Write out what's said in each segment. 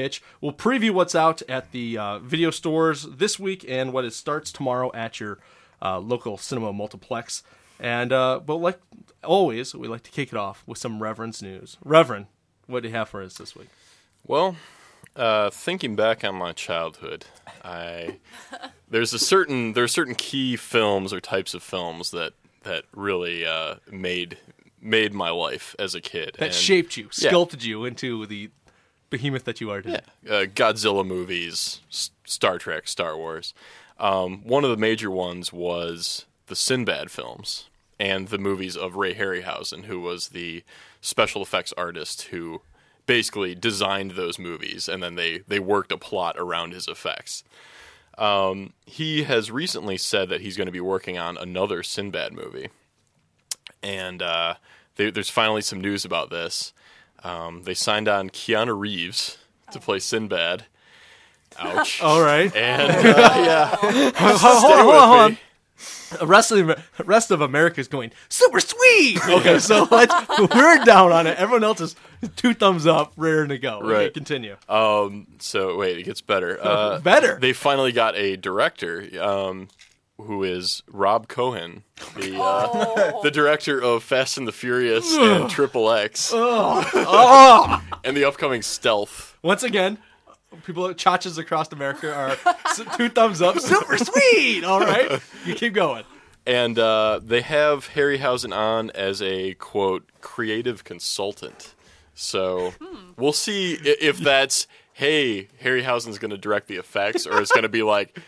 pitch. We'll preview what's out at the uh, video stores this week and what it starts tomorrow at your uh, local cinema multiplex. And uh, but like always, we like to kick it off with some Reverend's news. Reverend, what do you have for us this week? Well, uh, thinking back on my childhood, I there's a certain there are certain key films or types of films that that really uh, made made my life as a kid. That And, shaped you, yeah. sculpted you into the behemoth that you are today. uh, Godzilla movies, S- Star Trek, Star Wars. Um, one of the major ones was the Sinbad films and the movies of Ray Harryhausen, who was the special effects artist who basically designed those movies, and then they they worked a plot around his effects. Um, he has recently said that he's going to be working on another Sinbad movie, and uh, they, there's finally some news about this. Um, they signed on Keanu Reeves to play Sinbad. Ouch. All right. And uh, yeah, hold on, hold on, hold on. The rest of the rest of America is going super sweet. Okay, so let's we're down on it. Everyone else is two thumbs up, raring to go. Okay, Right. continue. Um, so wait, it gets better. Uh, Better? They finally got a director, um, who is Rob Cohen, the uh, the director of Fast and the Furious and Triple X, Oh, and the upcoming Stealth. once again, people chachas across America are two thumbs up, super sweet. All right, you keep going. And uh, they have Harryhausen on as a quote creative consultant. So we'll see if that's hey Harryhausen's going to direct the effects, or it's going to be like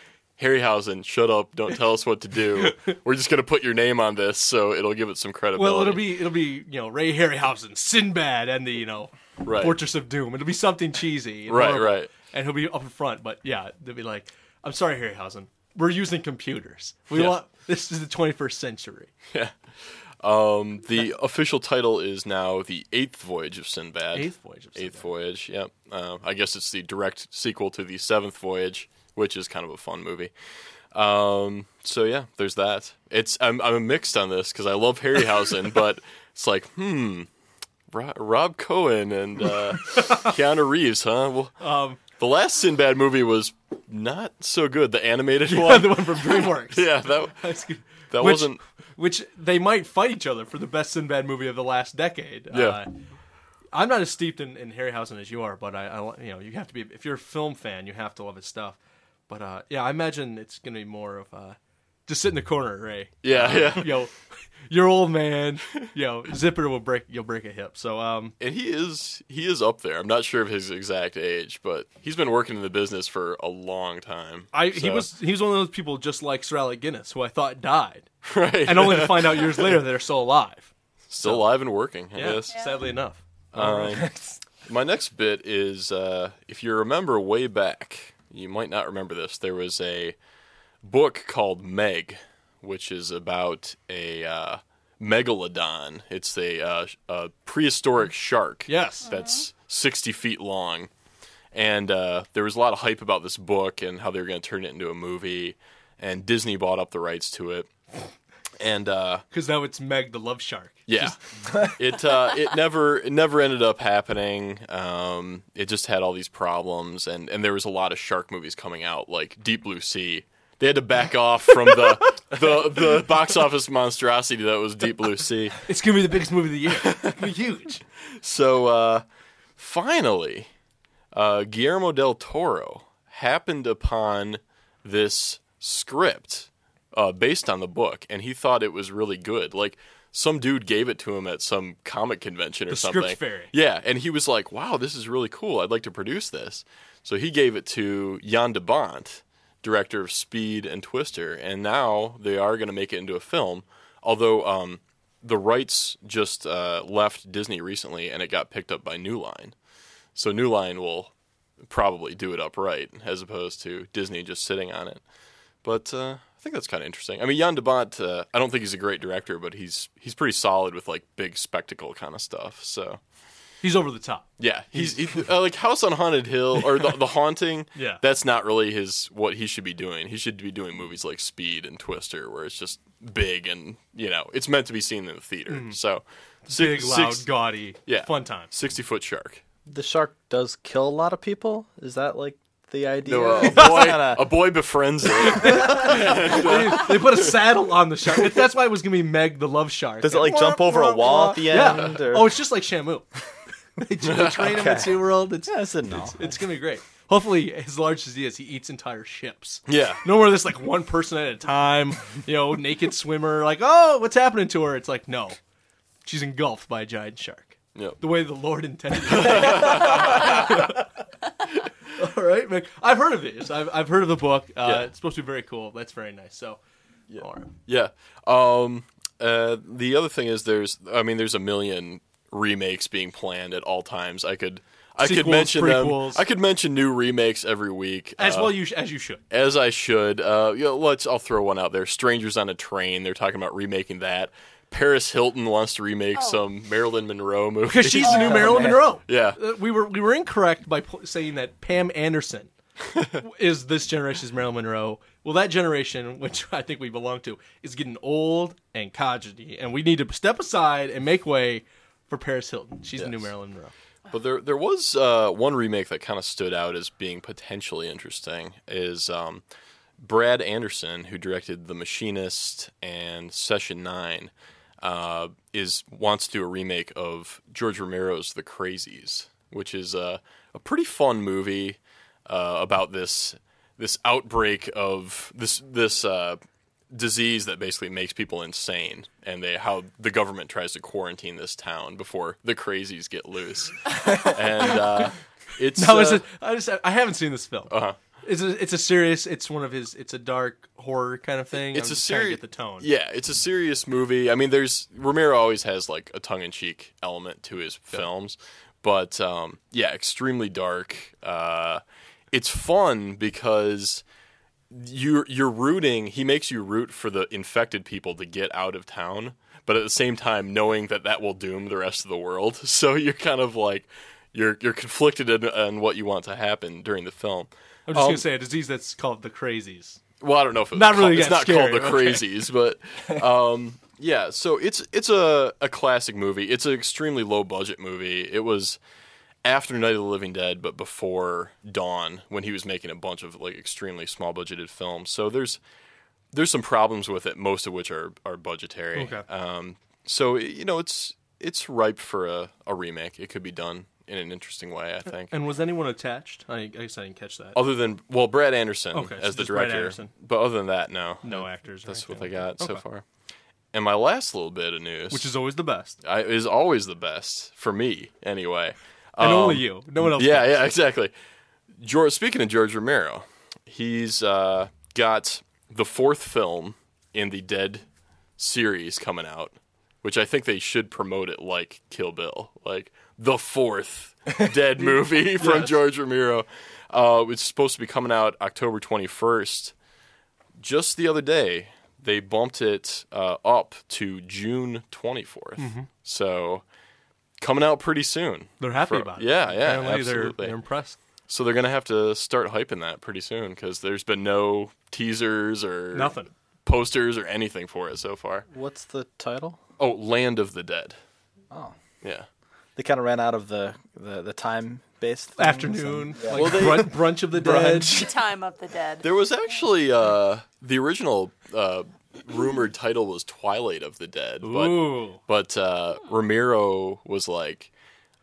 Harryhausen, shut up, don't tell us what to do. We're just going to put your name on this, so it'll give it some credibility. Well, it'll be it'll be you know Ray Harryhausen, Sinbad, and the you know Right. Fortress of Doom. It'll be something cheesy, Right, horrible. right. And he'll be up in front, but yeah, they'll be like, "I'm sorry, Harryhausen, we're using computers. We Yeah. want this is the 21st century." Um, the official title is now the Eighth Voyage of Sinbad. Eighth Voyage of Eighth Voyage. Yep. Uh, I guess it's the direct sequel to the Seventh Voyage, which is kind of a fun movie. Um, so yeah, there's that. It's I'm I'm mixed on this because I love Harryhausen, but it's like hmm, Ro- Rob Cohen and uh, Keanu Reeves, huh? Well, Um, the last Sinbad movie was not so good. The animated yeah, one. the one from DreamWorks. yeah, that That's good. that which, wasn't. Which they might fight each other for the best Sinbad movie of the last decade. Yeah. Uh, I'm not as steeped in, in Harryhausen as you are, but I, I, you know, you have to be. If you're a film fan, you have to love his stuff. But uh, yeah, I imagine it's gonna be more of uh, just sit in the corner, Ray. Yeah, yeah. Yo, your old man. Yo, zipper will break. You'll break a hip. So um, And he is he is up there. I'm not sure of his exact age, but he's been working in the business for a long time. I he was he was one of those people just like Sir Alec Guinness, who I thought died, right, and only to find out years later they're still alive. still alive and working. I Yeah, guess. sadly enough. Um, my next bit is uh, if you remember way back, you might not remember this. There was a book called Meg, which is about a uh, megalodon. It's a, uh, a prehistoric shark. Yes. that's 60 feet long. And uh, there was a lot of hype about this book and how they were going to turn it into a movie. And Disney bought up the rights to it. And uh, Because now it's Meg the Love Shark. yeah, it uh, it never it never ended up happening. Um, it just had all these problems, and, and there was a lot of shark movies coming out, like Deep Blue Sea. They had to back off from the, the the box office monstrosity that was Deep Blue Sea. It's gonna be the biggest movie of the year. It's gonna be huge. So uh, finally, uh, Guillermo del Toro happened upon this script uh, based on the book, and he thought it was really good. Like some dude gave it to him at some comic convention or The something. Scripts Fairy. Yeah, and he was like, "Wow, this is really cool. I'd like to produce this." So he gave it to Jan de Bont, director of Speed and Twister, and now they are going to make it into a film. Although um, the rights just uh, left Disney recently, and it got picked up by New Line. So New Line will probably do it upright, as opposed to Disney just sitting on it. But uh, think that's kind of interesting. I mean, Jan de Bont, uh, I don't think he's a great director, but he's he's pretty solid with like big spectacle kind of stuff. So He's over the top. yeah, he's he, uh, like House on Haunted Hill or the, the Haunting. Yeah. that's not really his what he should be doing. He should be doing movies like Speed and Twister, where it's just big and you know it's meant to be seen in the theater. So Mm-hmm. Big, six- loud, six- gaudy, Yeah. fun time. sixty foot shark. the shark does kill a lot of people. Is that like the idea? No, uh, a boy, a boy befriends it. they, they put a saddle on the shark. That's why it was gonna be Meg the love shark. does it like jump over a wall at the Yeah. end? Or... Oh, it's just like Shamu. they, they train him at Okay. SeaWorld. It's, yeah, I said no. it's gonna be great. Hopefully, as large as he is, he eats entire ships. yeah. No more this like one person at a time, you know, naked swimmer. Like, oh, what's happening to her? It's like, no, she's engulfed by a giant shark. Yep. The way the Lord intended. Man. I've heard of these. I've, I've heard of the book. Uh, Yeah. It's supposed to be very cool. That's very nice. So, right. Yeah. Um, uh, the other thing is there's, I mean, there's a million remakes being planned at all times. I could, I could mention prequels. them. I could mention new remakes every week. As Uh, well, you sh- as you should. as I should. Uh, you know, let's. I'll throw one out there. Strangers on a Train. They're talking about remaking that. Paris Hilton wants to remake some Marilyn Monroe movie. Because she's the new Marilyn Monroe. Yeah. Uh, we were we were incorrect by pl- saying that Pam Anderson is this generation's Marilyn Monroe. Well, that generation, which I think we belong to, is getting old and codgety, and we need to step aside and make way for Paris Hilton. She's the new Marilyn Monroe. But there, there was uh, one remake that kind of stood out as being potentially interesting. Is um, Brad Anderson, who directed The Machinist and Session Nine, uh, is wants to do a remake of George Romero's The Crazies, which is a a pretty fun movie uh, about this this outbreak of this this uh, disease that basically makes people insane, and they how the government tries to quarantine this town before the crazies get loose. and uh, it's No, uh, it, I just I haven't seen this film. uh-huh. It's a it's a serious. It's one of his. It's a dark horror kind of thing. It's I'm a just trying to serious. the tone. Yeah, it's a serious movie. I mean, there's Romero always has like a tongue in cheek element to his films, but um, yeah, extremely dark. Uh, it's fun because you're you're rooting. He makes you root for the infected people to get out of town, but at the same time knowing that that will doom the rest of the world. So you're kind of like you're you're conflicted in, on what you want to happen during the film. I'm just Um, gonna say a disease that's called the crazies. Well, I don't know if it's Not called, really it's that not called the okay. Crazies, but um, yeah. So it's it's a a classic movie. It's an extremely low budget movie. It was after Night of the Living Dead, but before Dawn, when he was making a bunch of like extremely small budgeted films. So there's there's some problems with it, most of which are are budgetary. Okay. Um, so you know, it's it's ripe for a, a remake. It could be done in an interesting way, I think. And was anyone attached? I, I guess I didn't catch that. Other than well, Brad Anderson Okay, so as the just Brad director, but other than that, no. no actors. That's what I anything. got so far. And my last little bit of news, Which is always the best. I, is always the best for me, anyway. And Um, only you. No one else. Yeah, cares. yeah, exactly. George, speaking of George Romero, he's uh, got the fourth film in the Dead series coming out, which I think they should promote it like Kill Bill, like the fourth Dead movie from Yes. George Romero. Uh, it's supposed to be coming out October twenty first. Just the other day, they bumped it uh, up to June 24th. So coming out pretty soon. They're happy For- about it. Yeah, yeah, Apparently they're, absolutely. they're impressed. So they're gonna have to start hyping that pretty soon because there's been no teasers or Nothing. posters or anything for it so far. What's the title? Oh, Land of the Dead. Oh. Yeah. They kind of ran out of the the, the time based Afternoon, like Well, they- brunch, brunch of the dead. Brunch. Time of the Dead. There was actually uh, the original uh, rumored title was Twilight of the Dead, but Ooh. but uh, Romero was like,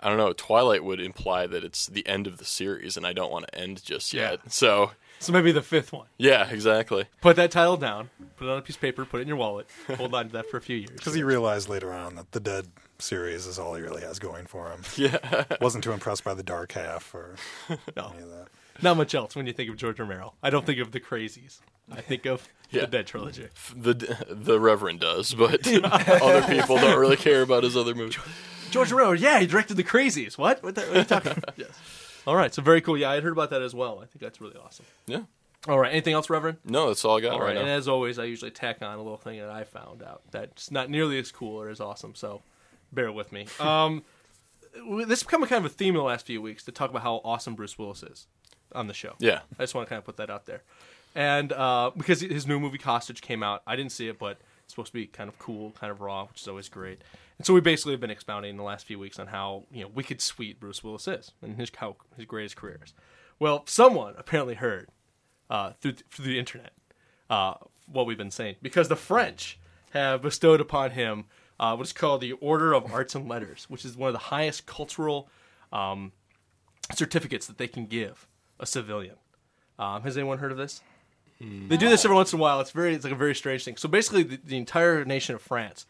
I don't know, Twilight would imply that it's the end of the series, and I don't want to end just Yeah. yet. So So maybe the fifth one. yeah, exactly. Put that title down. Put it on a piece of paper. Put it in your wallet. Hold on to that for a few years. Because he realized later on that the Dead series is all he really has going for him. Yeah. Wasn't too impressed by the dark half or No, any of that. not much else when you think of George Romero. I don't think of the Crazies. I think of Yeah. the Dead trilogy. the the Reverend does, but other people don't really care about his other movies. George Romero, yeah, he directed the Crazies. What? What, the, what are you talking about? yes. All right, so very cool. Yeah, I had heard about that as well. I think that's really awesome. Yeah. All right, anything else, Reverend? No, that's all I got All right, right, and now. as always, I usually tack on a little thing that I found out that's not nearly as cool or as awesome. So, bear with me. Um, this has become a kind of a theme in the last few weeks to talk about how awesome Bruce Willis is on the show. Yeah. I just want to kind of put that out there, and uh, because his new movie Hostage came out, I didn't see it, but it's supposed to be kind of cool, kind of raw, which is always great. And so we basically have been expounding in the last few weeks on how you know wicked sweet Bruce Willis is and his how his greatest career is. Well, someone apparently heard uh, through through the internet uh, what we've been saying because the French have bestowed upon him uh, what is called the Order of Arts and Letters, which is one of the highest cultural um, certificates that they can give a civilian. Um, has anyone heard of this? They do this every once in a while. It's very, it's like a very strange thing. So basically, the, the entire nation of France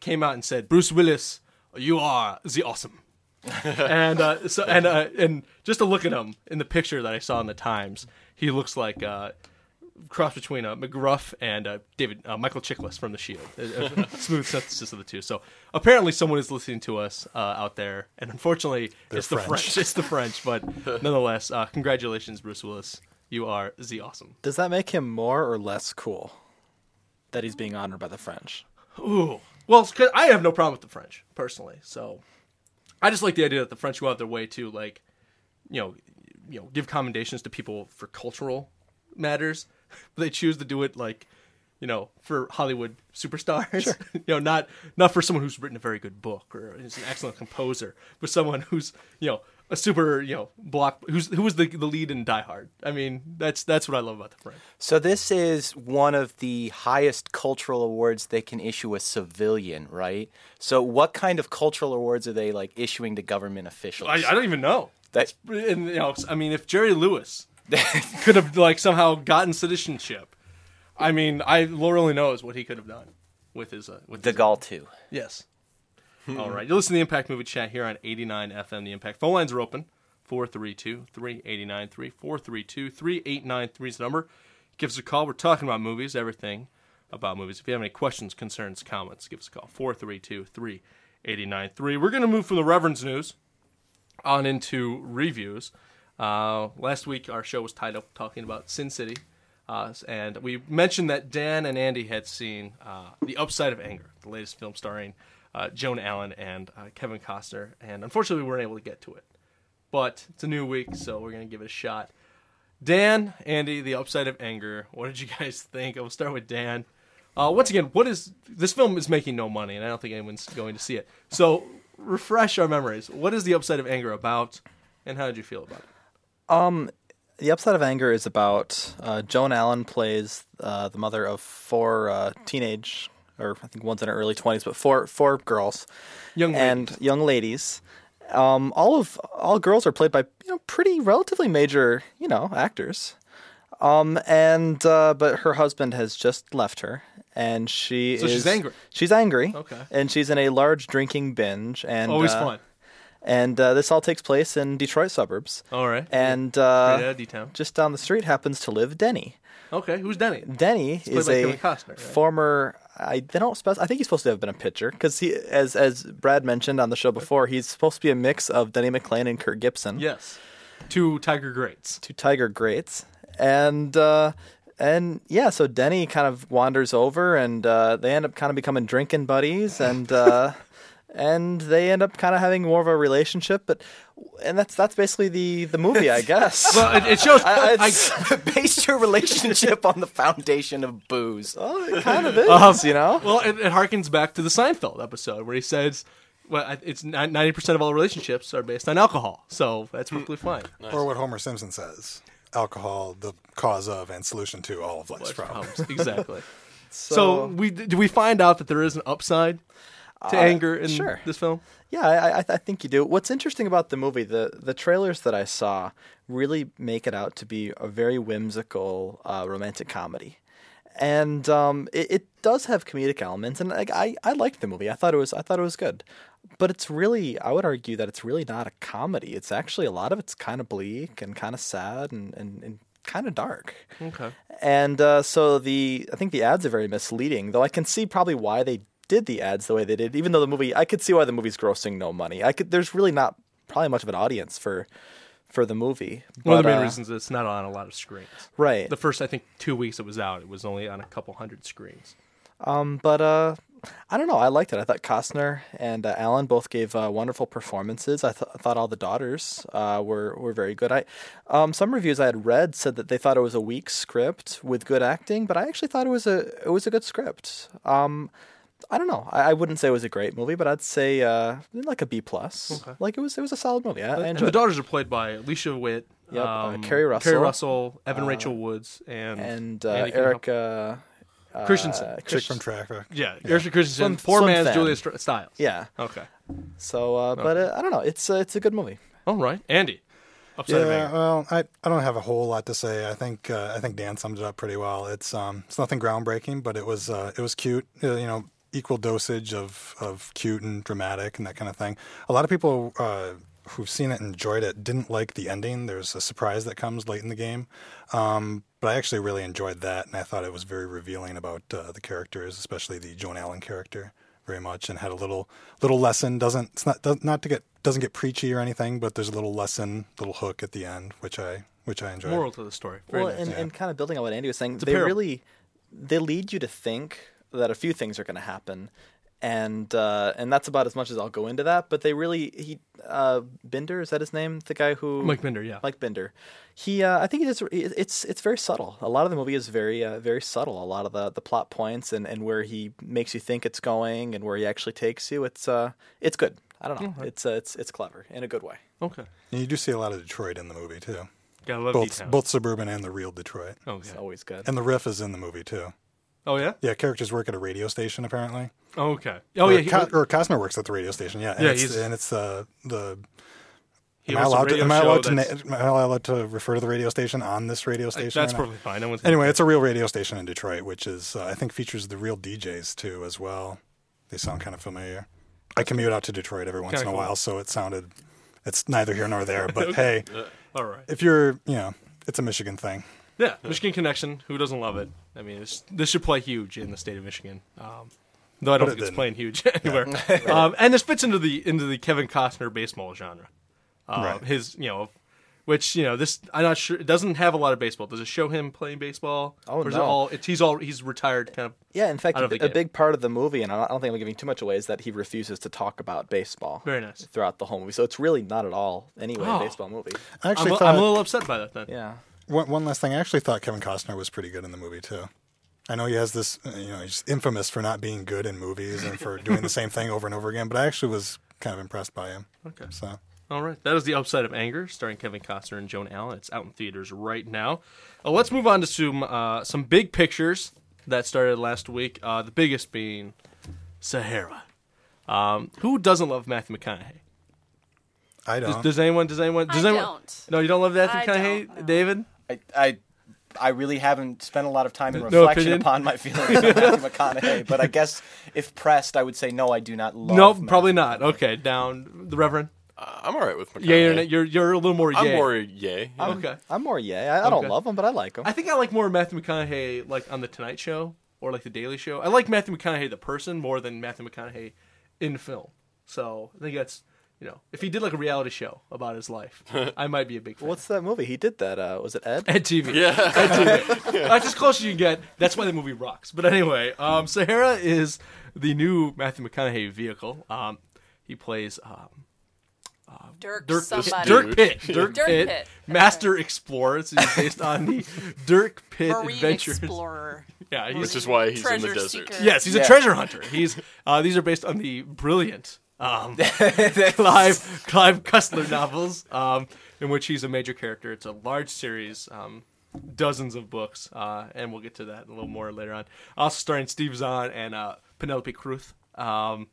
came out and said, "Bruce Willis, you are the awesome." and uh, so and uh, and just to look at him in the picture that I saw in the Times, he looks like uh, cross between uh, McGruff and uh, David uh, Michael Chiklis from The Shield. A, a smooth synthesis of the two. So apparently, someone is listening to us uh, out there, and unfortunately, it's the French. French. It's the French, but nonetheless, uh, congratulations, Bruce Willis. You are the awesome. Does that make him more or less cool that he's being honored by the French? Ooh. Well, 'cause I have no problem with the French personally. So I just like the idea that the French go out their way to like, you know, you know, give commendations to people for cultural matters. But they choose to do it like, you know, for Hollywood superstars. you know, not not for someone who's written a very good book or is an excellent composer, but someone who's you know a super you know block who's who was the the lead in Die Hard. I mean, that's that's what I love about the French. So this is one of the highest cultural awards they can issue a civilian, right? So what kind of cultural awards are they like issuing to government officials? I, I don't even know. That- and you know, I mean, if Jerry Lewis could have like somehow gotten citizenship, I mean, I Lord only knows what he could have done with his uh, with De his, Gaulle too. Yes. All right, you listen to the Impact Movie Chat here on 89 FM. The Impact phone lines are open. 432 389 432 3893 is the number. Give us a call. We're talking about movies, everything about movies. If you have any questions, concerns, comments, give us a call. 432 3893. We're going to move from the Reverend's news on into reviews. Uh, last week, our show was tied up talking about Sin City. Uh, and we mentioned that Dan and Andy had seen uh, The Upside of Anger, the latest film starring uh, Joan Allen and uh, Kevin Costner. And unfortunately, we weren't able to get to it. But it's a new week, so we're going to give it a shot. Dan, Andy, The Upside of Anger. What did you guys think? I'll start with Dan. Uh, once again, what is this film is making no money, and I don't think anyone's going to see it. So refresh our memories. What is The Upside of Anger about, and how did you feel about it? Um, The Upside of Anger is about uh, Joan Allen plays uh, the mother of four uh, teenage, or I think one's in her early twenties, but four four girls, Young and young ladies. Um, all of all girls are played by you know pretty relatively major you know actors. Um, and uh, but her husband has just left her, and she So is she's angry. She's angry. Okay. And she's in a large drinking binge, and Always uh, fun. And uh, this all takes place in Detroit suburbs. All right. And uh, out of D-Town. just down the street happens to live Denny. Okay, who's Denny? Denny is a Costner, right? former. I they don't spec- I think he's supposed to have been a pitcher because he, as as Brad mentioned on the show before, he's supposed to be a mix of Denny McLain and Kirk Gibson, Yes. Two Tiger Greats. two Tiger greats, and uh, and yeah, so Denny kind of wanders over, and uh, they end up kind of becoming drinking buddies, and uh, and they end up kind of having more of a relationship, but and that's that's basically the the movie, I guess. Well, it, it shows. I- I, it's- Based your relationship on the foundation of booze. Oh, it kind of is, Um, you know. well, it, it harkens back to the Seinfeld episode where he says, "Well, it's ninety percent of all relationships are based on alcohol." So that's perfectly fine. Or what Homer Simpson says alcohol, the cause of and solution to all of life's Life's problems. problems. exactly. So, we do we find out that there is an upside to anger in sure. this film? Yeah, I, I, I think you do. What's interesting about the movie, the the trailers that I saw really make it out to be a very whimsical uh, romantic comedy, and um, it, it does have comedic elements. And like, I I liked the movie. I thought it was I thought it was good, but it's really I would argue that it's really not a comedy. It's actually a lot of it's kind of bleak and kind of sad and and, and kind of dark. Okay. And uh, so the I think the ads are very misleading, though I can see probably why they did the ads the way they did. Even though the movie, I could see why the movie's grossing no money. I could. There's really not probably much of an audience for for the movie. One of the main uh, reasons is it's not on a lot of screens. right? The first, I think, two weeks it was out, it was only on a couple hundred screens. Um, but uh, I don't know. I liked it. I thought Costner and uh, Allen both gave uh, wonderful performances. I, th- I thought all the daughters uh, were were very good. I um, some reviews I had read said that they thought it was a weak script with good acting, but I actually thought it was a it was a good script. Um, I don't know. I, I wouldn't say it was a great movie, but I'd say uh, like a B plus. Like it was it was a solid movie. I, I And enjoyed the it. daughters are played by Alicia Witt, Yep, uh, um, Keri Russell. Keri Russell, Evan Rachel Woods, and and uh, Andy Erika uh, Christensen. Chick Chris- from Traffic. Yeah, Erika Christensen, Slim- poor Slim man's Fan. Julia Str- Stiles. Yeah. Okay. So, uh, but uh, I don't know. It's uh, it's a good movie. All right, Andy. Upside Yeah, well, I, I don't have a whole lot to say. I think uh, I think Dan summed it up pretty well. It's um it's nothing groundbreaking, but it was uh, it was cute. Uh, you know, equal dosage of of cute and dramatic and that kind of thing. A lot of people uh, who've seen it and enjoyed it didn't like the ending. There's a surprise that comes late in the game, um, but I actually really enjoyed that, and I thought it was very revealing about uh, the characters, especially the Joan Allen character, very much, and had a little little lesson. Doesn't it's not does, not to get doesn't get preachy or anything, but there's a little lesson, little hook at the end, which I which I enjoyed. Moral to the story. Very well, nice. and, and kind of building on what Andy was saying, a they really they lead you to think that a few things are going to happen, and uh, and that's about as much as I'll go into that. But they really he uh, Binder is that his name? The guy who Mike Binder, yeah. Mike Binder. He, uh, I think he just it's it's very subtle. A lot of the movie is very uh, very subtle. A lot of the, the plot points and, and where he makes you think it's going and where he actually takes you. It's uh it's good. I don't know. It's uh, it's it's clever in a good way. Okay. And you do see a lot of Detroit in the movie too, Gotta love both both suburban and the real Detroit. Okay. It's always good. And the riff is in the movie too. Oh yeah. Yeah, characters work at a radio station apparently. Okay. Oh or, yeah. He, Co- or Costner works at the radio station. Yeah, and Yeah, it's, and it's uh, the. Am I allowed to? Am I allowed to? Na- am I allowed to refer to the radio station on this radio station? That's or not? perfectly fine. No Anyway, it's a real radio station in Detroit, which is uh, I think features the real DJs too as well. They sound kind of familiar. I commute out to Detroit every once Kinda in a cool. while, so it sounded. It's neither here nor there, but hey, all right. if you're, you know, it's a Michigan thing. Yeah, Michigan Connection. Who doesn't love it? I mean, it's, this should play huge in the state of Michigan. Um, though I don't But it think it's playing huge anywhere. um, and this fits into the into the Kevin Costner baseball genre. Uh, Right. His, you know, which you know, this I'm not sure. It doesn't have a lot of baseball. Does it show him playing baseball? Oh, or is no. it all? It's, he's all he's retired, kind of. Yeah, in fact, out a, of the a game. big part of the movie, and I don't, think I'm giving too much away, is that he refuses to talk about baseball. Very nice. Throughout the whole movie, so it's really not at all anyway Oh. a baseball movie. I I'm, actually a- thought I'm a little upset by that. Then. Yeah. One, one last thing. I actually thought Kevin Costner was pretty good in the movie too. I know he has this, uh, you know, he's infamous for not being good in movies and for doing the same thing over and over again. But I actually was kind of impressed by him. Okay. So All right, that is the upside of anger, starring Kevin Costner and Joan Allen. It's out in theaters right now. Uh, let's move on to some uh, some big pictures that started last week. Uh, the biggest being Sahara. Um, who doesn't love Matthew McConaughey? I don't. does anyone? Does anyone? Does I anyone? don't. No, you don't love Matthew I McConaughey, don't, no. David. I, I, I really haven't spent a lot of time in No reflection opinion? upon my feelings on Matthew McConaughey, but I guess if pressed, I would say no. I do not love. Him. No, Matthew probably not. Okay, down the Reverend. Uh, I'm all right with McConaughey. Yeah, you're, you're you're a little more. I'm more yay. yeah. okay. I'm more yay. I, I don't Okay. love him, but I like him. I think I like more Matthew McConaughey like on the Tonight Show or like the Daily Show. I like Matthew McConaughey the person more than Matthew McConaughey in film. So I think that's you know if he did like a reality show about his life, I might be a big fan. What's that movie? He did that. Uh, was it Ed? Ed TV? Yeah. Ed TV. That's as close as you can get. That's why the movie rocks. But anyway, um, Sahara is the new Matthew McConaughey vehicle. Um, he plays um, Dirk, Dirk, somebody. Dirk Pitt. Dirk, Dirk Pitt, Pitt. Master Explorer. So he's based on the Dirk Pitt Marine Adventures. Explorer. Yeah, he's Which is why he's in the desert. seeker. Yes, he's a treasure hunter. He's uh, these are based on the brilliant um, Clive Clive Cussler novels, um, in which he's a major character. It's a large series, um, dozens of books, uh, and we'll get to that a little more later on. Also starring Steve Zahn and uh, Penelope Cruz. Um,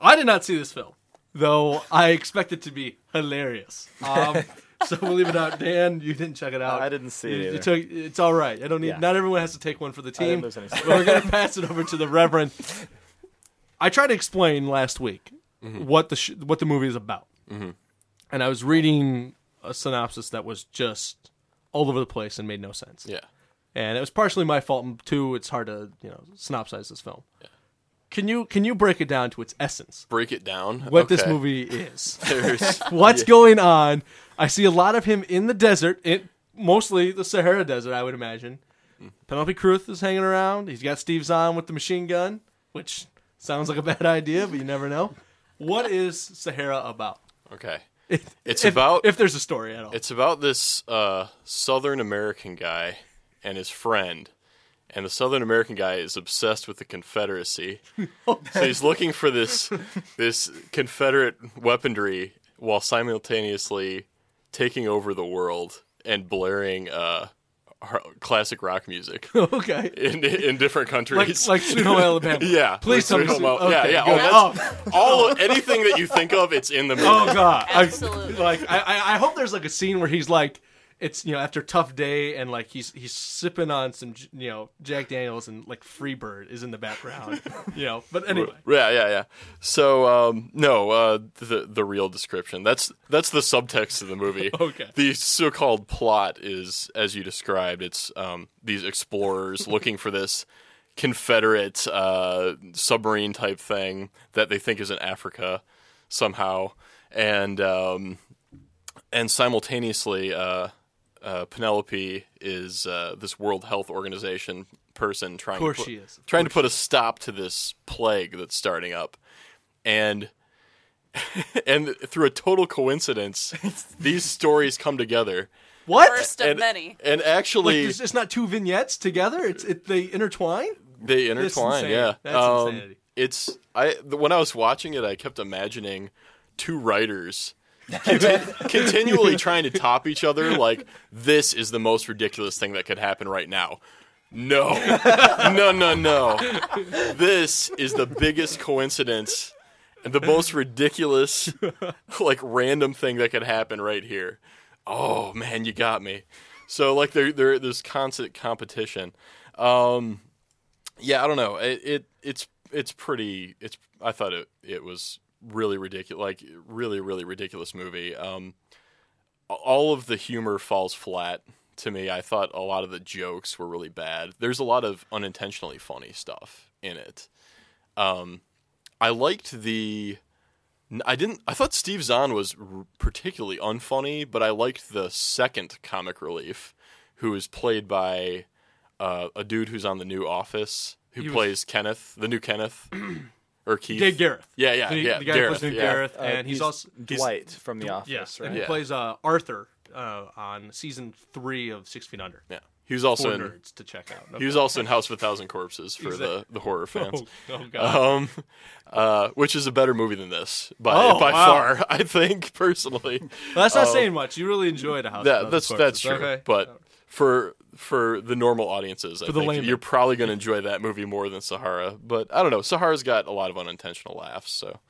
I did not see this film, though I expect it to be hilarious. Um, so we'll leave it out. Dan, you didn't check it out. I didn't see it you took- it's all right. I don't need. Yeah. Not everyone has to take one for the team. didn't lose any we're gonna pass it over to the Reverend. I tried to explain last week Mm-hmm. what the sh- what the movie is about, mm-hmm. and I was reading a synopsis that was just all over the place and made no sense. Yeah. And it was partially my fault too. It's hard to you know synopsize this film. Can you can you break it down to its essence? Break it down. What this movie is? What's going on? I see a lot of him in the desert, it, mostly the Sahara Desert, I would imagine. Mm-hmm. Penelope Cruz is hanging around. He's got Steve Zahn with the machine gun, which Sounds like a bad idea, but you never know. What is Sahara about? Okay. It's If- about if there's a story at all. It's about this uh, Southern American guy and his friend. And the Southern American guy is obsessed with the Confederacy. so he's looking for this this Confederate weaponry while simultaneously taking over the world and blaring uh, classic rock music okay. in in different countries. like Sweet Home Alabama. yeah, Please like tell me. Home okay, yeah, yeah. good. Oh, that's, oh. all of, anything that you think of, it's in the oh, movie. Oh god, I- Absolutely. like I, I, I hope there's like a scene where he's like, it's you know after a tough day and like he's he's sipping on some you know Jack Daniels and like Freebird is in the background, you know. But anyway, Yeah, yeah, yeah. So um, no, uh, the the real description. That's that's the subtext of the movie. Okay. The so-called plot is, as you described, it's um, these explorers looking for this Confederate uh, submarine type thing that they think is in Africa somehow, and um, and simultaneously, uh, uh, Penelope is uh, this World Health Organization person trying course to put, she is. Of trying to put a stop to this plague that's starting up, and and through a total coincidence, these stories come together. what? First of and, many. and actually, it's, it's not two vignettes together. It's it they intertwine. they intertwine. insane. Yeah, That's Um, insanity. It's I when I was watching it, I kept imagining two writers conti- continually trying to top each other. Like this is the most ridiculous thing that could happen right now. No, no, no, no. This is the biggest coincidence and the most ridiculous, like random thing that could happen right here. Oh man, you got me. So like there, there, there's constant competition. Um, yeah, I don't know. It, it it's it's pretty. It's I thought it it was really ridiculous. Like really really ridiculous movie. Um, all of the humor falls flat to me. I thought a lot of the jokes were really bad. There's a lot of unintentionally funny stuff in it. Um, I liked the. I didn't. I thought Steve Zahn was r- particularly unfunny, but I liked the second comic relief, who is played by uh, a dude who's on the new Office, who He was- plays Kenneth, the new Kenneth, or Keith. Dave Gareth. Yeah, yeah, the, yeah. the guy Gareth, who plays yeah. Gareth, Uh, and he's, also Dwight from The Office, yes, right? and he Yeah. plays uh, Arthur uh, on season three of Six Feet Under. Yeah, he was also For in. to check out. He was also in House of a Thousand Corpses for the, the horror fans. Oh, oh god. Um, uh, which is a better movie than this by Oh, by wow. far, I think personally. Well, that's not um, saying much. You really enjoyed a house. That of that's Corpses. that's true. Okay. But for for the normal audiences, I the think layman. you're probably going to enjoy that movie more than Sahara. But I don't know. Sahara's got a lot of unintentional laughs, so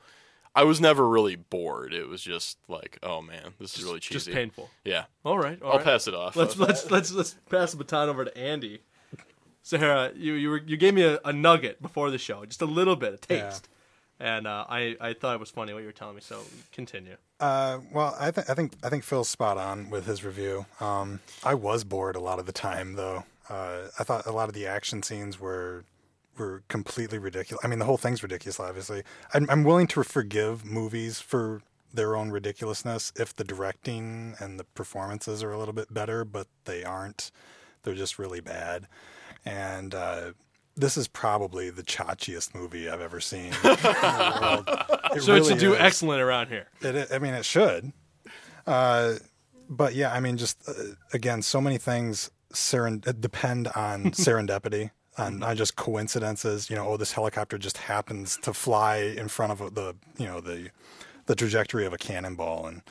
I was never really bored. It was just like, oh man, this is really cheesy. just painful. Yeah, All right. all I'll right. pass it off. Let's let's let's let's pass the baton over to Andy. Sahara, you you were you gave me a, a nugget before the show, just a little bit, a taste, and uh, I I thought it was funny what you were telling me. So continue. Uh, well, I, I think I think Phil's spot on with his review. Um, I was bored a lot of the time, though. Uh, I thought a lot of the action scenes were were completely ridiculous. I mean, the whole thing's ridiculous. Obviously, I'm, I'm willing to forgive movies for their own ridiculousness if the directing and the performances are a little bit better, but they aren't. They're just really bad. And uh, this is probably the chachiest movie I've ever seen in the world. It So it should do is. excellent around here. It, I mean, it should. Uh, but yeah, I mean, just uh, again, so many things depend on serendipity, on, on just coincidences. You know, oh, this helicopter just happens to fly in front of the, you know, the the trajectory of a cannonball and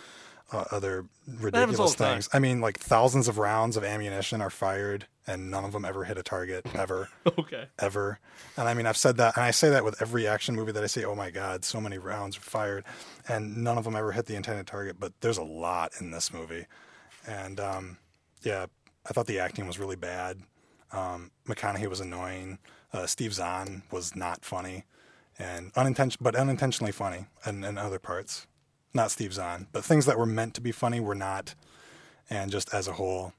uh, other ridiculous the time. things. I mean, like thousands of rounds of ammunition are fired, and none of them ever hit a target ever Okay. ever. And I mean, I've said that, and I say that with every action movie that I see. Oh my God, so many rounds are fired, and none of them ever hit the intended target. But there's a lot in this movie, and um, yeah, I thought the acting was really bad. Um, McConaughey was annoying. Uh, Steve Zahn was not funny, and unintentional, but unintentionally funny, in, in other parts. Not Steve Zahn, but things that were meant to be funny were not. And just as a whole,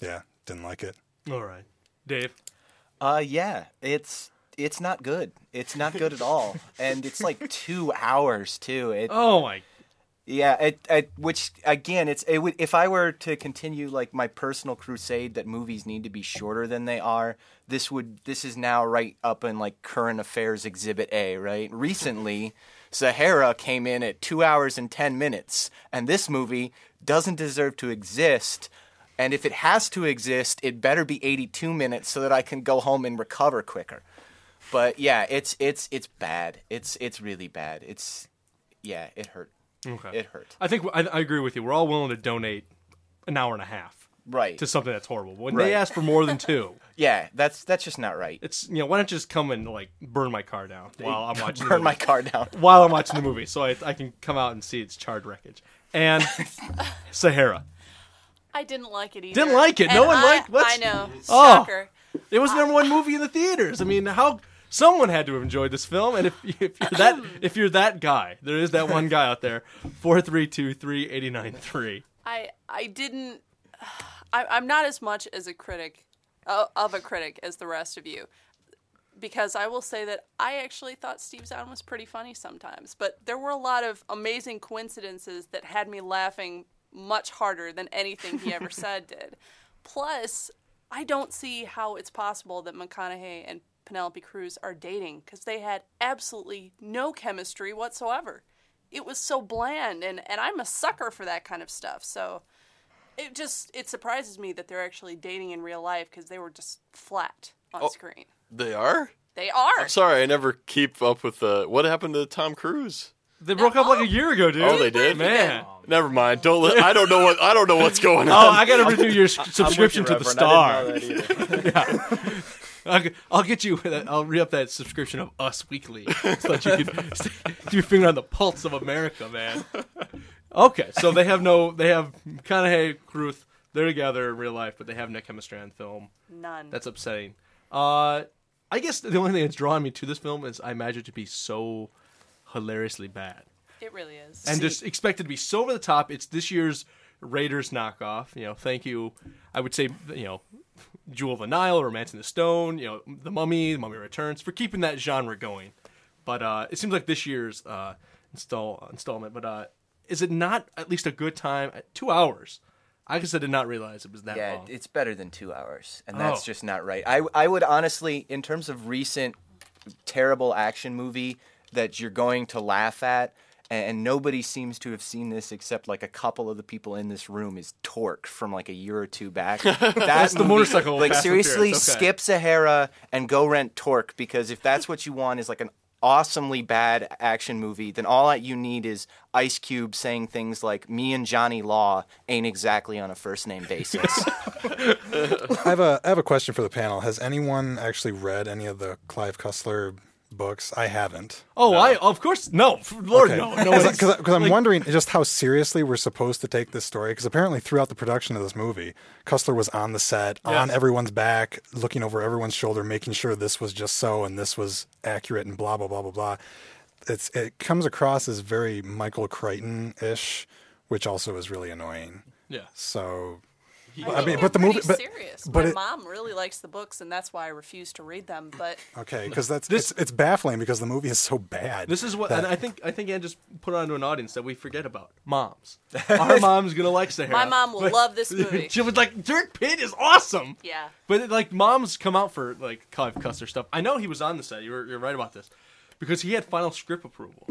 yeah, didn't like it. All right, Dave. Uh, yeah, it's it's not good. It's not good at all, and it's like two hours too. It Oh my. Yeah, it, it, which again, it's it would if I were to continue like my personal crusade that movies need to be shorter than they are. This would this is now right up in like current affairs exhibit A. Right, recently, Sahara came in at two hours and ten minutes, and this movie doesn't deserve to exist. And if it has to exist, it better be 82 minutes so that I can go home and recover quicker. But yeah, it's it's it's bad. It's it's really bad. It's yeah, it hurt. Okay. It hurt. I think I, I agree with you. We're all willing to donate an hour and a half Right. to something that's horrible. When Right. they ask for more than two, Yeah, that's that's just not right. it's you know why don't you just come and like burn my car down while I'm watching the Burn movie? my car down. while I'm watching the movie, so I, I can come out and see its charred wreckage. And Sahara, I didn't like it either. Didn't like it? No one I, liked- what? I know. Oh. Shocker. it was the number one movie in the theaters. I mean, how someone had to have enjoyed this film, and if, if you're that if you're that guy, there is that one guy out there. Four three two three eighty nine three. I I didn't. I, I'm not as much as a critic uh, of a critic as the rest of you, because I will say that I actually thought Steve Zahn was pretty funny sometimes. But there were a lot of amazing coincidences that had me laughing much harder than anything he ever said did. Plus, I don't see how it's possible that McConaughey and Penelope Cruz are dating because they had absolutely no chemistry whatsoever. It was so bland, and, and I'm a sucker for that kind of stuff. So it just it surprises me that they're actually dating in real life because they were just flat on oh, screen. They are. They are. I'm sorry, I never keep up with the. What happened to Tom Cruise? They broke up like a oh. year ago, dude. Oh, they did. Man. Never mind. Don't. Li- I don't know what. I don't know what's going oh, on. Oh. I gotta renew your s- subscription to the Star. Star. I'll, g- I'll get you. I'll re up that subscription of Us Weekly so that you can stay, keep your finger on the pulse of America, man. Okay, so they have no. They have McConaughey, Ruth. They're together in real life, but they have no chemistry on film. None. That's upsetting. Uh, I guess the only thing that's drawn me to this film is I imagine it to be so hilariously bad it really is. and just expected to be so over the top. It's this year's Raiders knockoff. You know, thank you. I would say, you know, Jewel of the Nile, Romancing the Stone, you know, The Mummy, The Mummy Returns for keeping that genre going. But uh, it seems like this year's uh, install installment. But uh, is it not at least a good time? Uh, two hours. I guess I did not realize it was that Yeah, long. it's better than two hours, and that's Oh. just not right. I I would honestly, in terms of recent terrible action movie that you're going to laugh at, and, nobody seems to have seen this except like a couple of the people in this room, is Torque from like a year or two back. That's the motorcycle Like seriously, okay. skip Sahara and go rent Torque because if that's what you want is like an awesomely bad action movie, then all that you need is Ice Cube saying things like "Me and Johnny Law ain't exactly on a first name basis." I have a I have a question for the panel. Has anyone actually read any of the Clive Cussler books? I haven't. oh, I of course no, Lord no, no. it's- Because I'm wondering just how seriously we're supposed to take this story. Because apparently, throughout the production of this movie, Cussler was on the set, on everyone's back, looking over everyone's shoulder, making sure this was just so and this was accurate and blah blah blah blah blah. It's it comes across as very Michael Crichton ish, which also is really annoying. yeah. So, I, I mean, but the movie, but serious. but My it- mom really likes the books, and that's why I refuse to read them. But okay, because that's This- it's, it's baffling because the movie is so bad. This is what, that- and I think I think Ann just put it onto an audience that we forget about. Moms, our mom's gonna like Sahara. My mom will But- love this movie. she was like, Dirk Pitt is awesome. yeah, But like, moms come out for like Clive Cussler stuff. I know he was on the set. You're you're right about this because he had final script approval,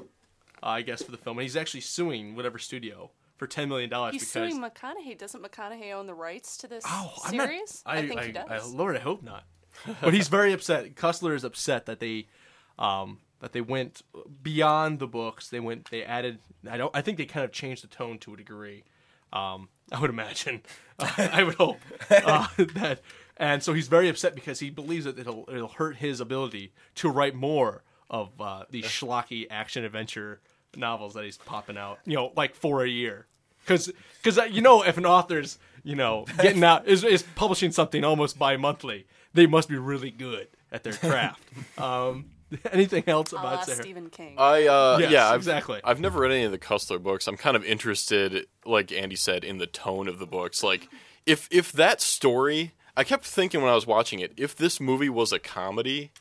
uh, I guess, for the film, and he's actually suing whatever studio for ten million dollars he's because. suing McConaughey. Doesn't McConaughey own the rights to this Oh, I'm not- series? I, think I, he does. I- Lord, I hope not. but he's very upset. Cussler is upset that they, um, that they went beyond the books. They went. They added. I don't. I think they kind of changed the tone to a degree. Um, I would imagine. I would hope uh, that. And so he's very upset because he believes that it'll it'll hurt his ability to write more of uh, these schlocky action adventure novels that he's popping out. You know, like for a year. Because because you know if an author's you know getting out is, is publishing something almost bi-monthly, they must be really good at their craft. um, anything else I'll about ask Sahara? Stephen King. I uh Yes, yeah I've, exactly. I've never read any of the Cussler books. I'm kind of interested, like Andy said, in the tone of the books. Like if if that story, I kept thinking when I was watching it, if this movie was a comedy,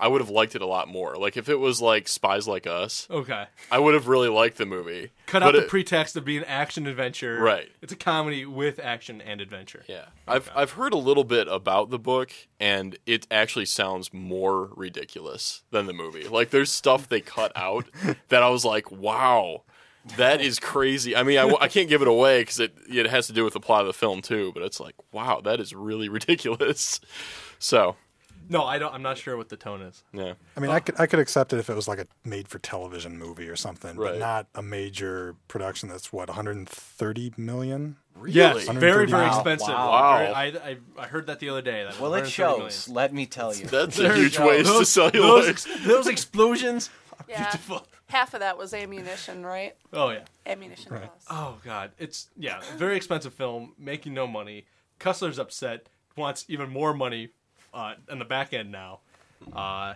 I would have liked it a lot more. Like if it was like Spies Like Us, Okay. I would have really liked the movie. Cut But out the it- pretext of being action adventure. Right. It's a comedy with action and adventure. Yeah, I've I've heard a little bit about the book, and it actually sounds more ridiculous than the movie. Like there's stuff they cut out that I was like, wow. That is crazy. I mean, I, I can't give it away because it it has to do with the plot of the film too. But it's like, wow, that is really ridiculous. So, No, I don't. I'm not sure what the tone is. yeah, I mean, I could I could accept it if it was like a made-for-television movie or something, Right. but not a major production that's what 130 million. Really? Yes, Really? very very Wow. expensive. Wow. Very- I, I I heard that the other day. That Well, it 130 shows. million. Let me tell you. that's a There huge you go. waste those, of Those, celluloid. ex- those explosions. are Yeah. Beautiful. Half of that was ammunition, right? Oh yeah. Ammunition costs. Oh god, it's yeah, very expensive film, making no money. Cussler's upset, wants even more money uh, on the back end now. Uh,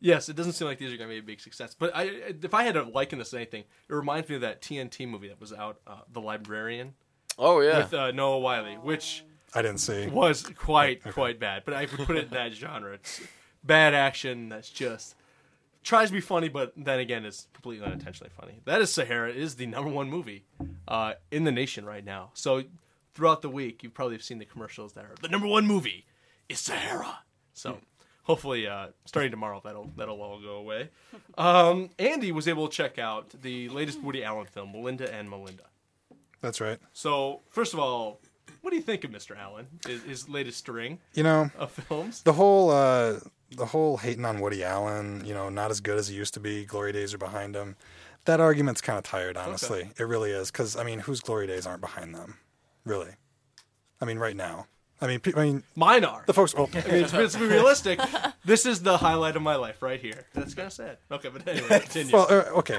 yes, it doesn't seem like these are going to be a big success. But I, if I had to liken this to anything, it reminds me of that TNT movie that was out, uh, The Librarian, Oh yeah, with uh, Noah Wyle, which I didn't see. was quite quite bad. But I would put it in that genre. It's bad action that's just tries to be funny, but then again is completely unintentionally funny. That is Sahara. It is the number one movie uh, in the nation right now. So throughout the week, you probably have seen the commercials that are the number one movie is Sahara. So hopefully, uh, starting tomorrow, that'll that'll all go away. Um, Andy was able to check out the latest Woody Allen film, Melinda and Melinda. That's right. So first of all, what do you think of Mr. Allen? His, his latest string You know, of films. the whole uh, the whole hating on Woody Allen, you know, not as good as he used to be. Glory days are behind him. That argument's kind of tired, honestly. It really is, because I mean, whose glory days aren't behind them? Really? I mean, right now. I mean, I mean, Mine are. the folks. Well, I mean, it's, it's be realistic. This is the highlight of my life right here. That's kind of sad. Okay, but anyway, continue. well, uh, okay.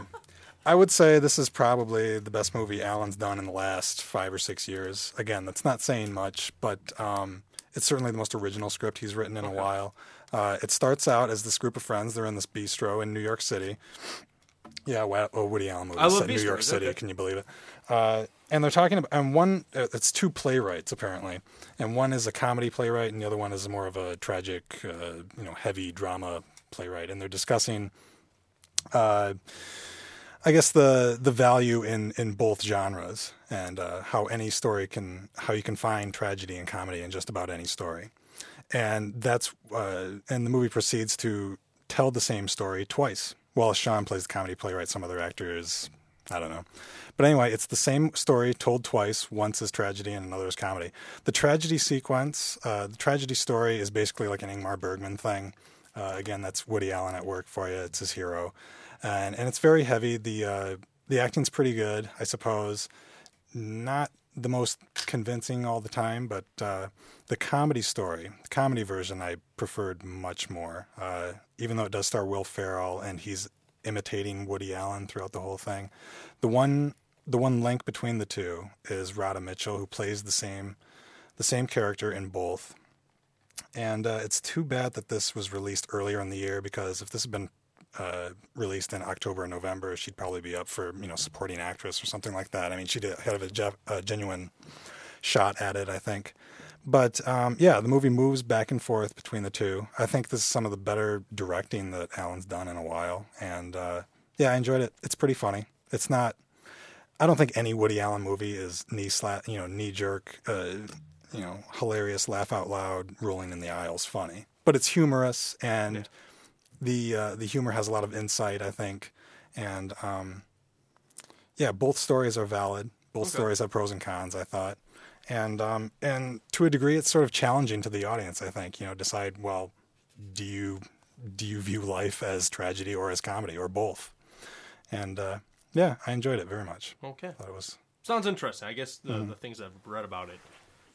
I would say this is probably the best movie Allen's done in the last five or six years. Again, that's not saying much, but um, it's certainly the most original script he's written in a while. Uh, it starts out as this group of friends. They're in this bistro in New York City. Yeah, Wa- a Woody Allen movie I love New York City. okay. Can you believe it? Uh, and they're talking about, and one, uh, it's two playwrights apparently, and one is a comedy playwright, and the other one is more of a tragic, uh, you know, heavy drama playwright, and they're discussing. Uh, I guess the the value in in both genres and uh, how any story can how you can find tragedy and comedy in just about any story, and that's uh, and the movie proceeds to tell the same story twice. Wallace Shawn plays the comedy playwright, some other actors, I don't know, but anyway, it's the same story told twice. Once is tragedy and another is comedy. The tragedy sequence, uh, the tragedy story is basically like an Ingmar Bergman thing. Uh, again, that's Woody Allen at work for you. It's his hero, and and it's very heavy. The uh, the acting's pretty good, I suppose. Not the most convincing all the time, but uh, the comedy story, the comedy version, I preferred much more. Uh, even though it does star Will Ferrell and he's imitating Woody Allen throughout the whole thing, the one the one link between the two is Radha Mitchell, who plays the same the same character in both. And uh, it's too bad that this was released earlier in the year because if this had been uh, released in October or November, she'd probably be up for you know supporting actress or something like that. I mean, she'd have a, a genuine shot at it, I think. But um, yeah, the movie moves back and forth between the two. I think this is some of the better directing that Allen's done in a while, and uh, yeah, I enjoyed it. It's pretty funny. It's not. I don't think any Woody Allen movie is knee slap, you know, knee jerk, uh, you know, hilarious, laugh out loud, rolling in the aisles, funny. But it's humorous, and the uh, the humor has a lot of insight, I think, and um, yeah, both stories are valid. Both stories have pros and cons. I thought, and um, and to a degree, it's sort of challenging to the audience. I think you know, decide well, do you do you view life as tragedy or as comedy or both? And uh, yeah, I enjoyed it very much. okay, Thought it was sounds interesting. I guess the, Mm-hmm. the things I've read about it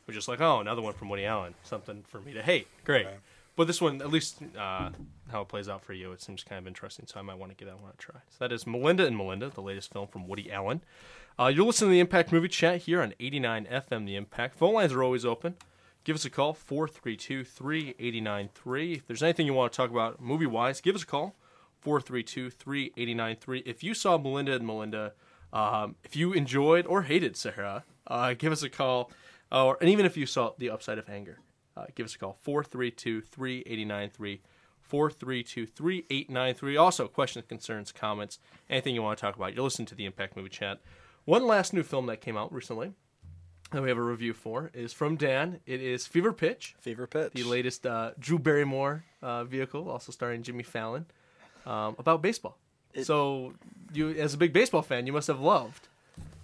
were just like, oh, another one from Woody Allen, something for me to hate. Great. Right. But this one, at least uh, how it plays out for you, it seems kind of interesting. So I might want to give that one a try. So that is Melinda and Melinda, the latest film from Woody Allen. Uh, you're listening to the Impact Movie Chat here on 89 FM. The Impact phone lines are always open. Give us a call 432-3893. If there's anything you want to talk about movie wise, give us a call 432-3893. If you saw Melinda and Melinda, um, if you enjoyed or hated Sahara, uh, give us a call. Or and even if you saw The Upside of Anger, uh, give us a call 432-3893. 432-3893. Also, questions, concerns, comments, anything you want to talk about. You're listening to the Impact Movie Chat. One last new film that came out recently that we have a review for is from Dan. It is Fever Pitch, Fever Pitch. the latest uh, Drew Barrymore uh, vehicle, also starring Jimmy Fallon, um, about baseball. so, you, as a big baseball fan, you must have loved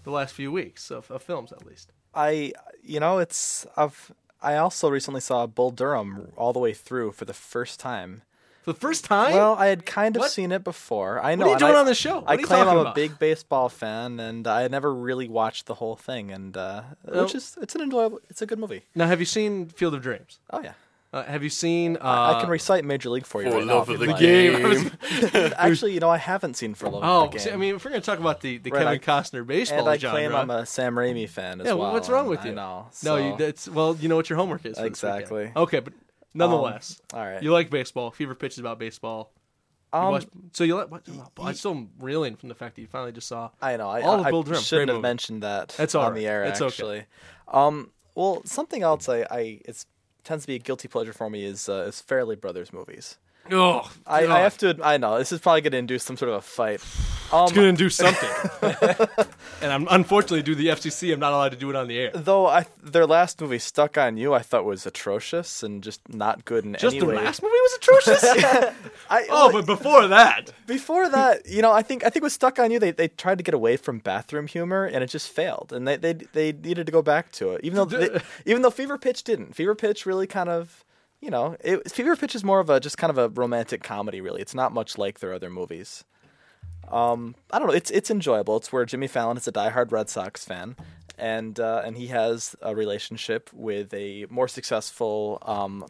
the last few weeks of, of films, at least. I, you know, it's I've I also recently saw Bull Durham all the way through for the first time. For the first time, Well, I had kind of What? seen it before. I know. are you doing I, on the show? What I claim I'm talking a big baseball fan, and I never really watched the whole thing. And uh, which is it's an enjoyable, it's a good movie. now have you seen Field of Dreams? Oh yeah, Uh, have you seen? Uh, I can recite Major League for you For right love now. of the you'd game. Actually, you know, I haven't seen For Love Oh, of the Game. see, I mean, if we're gonna talk about the, the Right, Kevin I- Costner baseball and I genre, claim I'm a Sam Raimi fan as yeah, well. what's wrong with you? I know. No, you, that's well, you know what your homework is. for this. Exactly. Okay, but nonetheless, all right. you like baseball. Fever Pitch is about baseball. You Um, watch- so you like? What, I'm still reeling from the fact that you finally just saw. I know. I, All of I, Bull I Durham, shouldn't great have movie. mentioned that That's all on right. the air. It's okay. actually, um, well, something else I, I it's tends to be a guilty pleasure for me is uh, is Farrelly Brothers movies. Oh, I, I have to. I know this is probably going to induce some sort of a fight. Um, It's gonna induce something. and I'm unfortunately due to the FCC, I'm not allowed to do it on the air. though I their last movie, Stuck on You, I thought was atrocious and just not good in Just any the last movie was atrocious. I, oh, but before that, before that, you know, I think I think with Stuck on You, they, they tried to get away from bathroom humor, and it just failed, and they they they needed to go back to it. Even though they, even though Fever Pitch didn't, Fever Pitch really kind of, you know, it, Fever Pitch is more of a just kind of a romantic comedy. Really, it's not much like their other movies. Um, I don't know. It's it's enjoyable. It's where Jimmy Fallon is a diehard Red Sox fan, and uh, and he has a relationship with a more successful, um,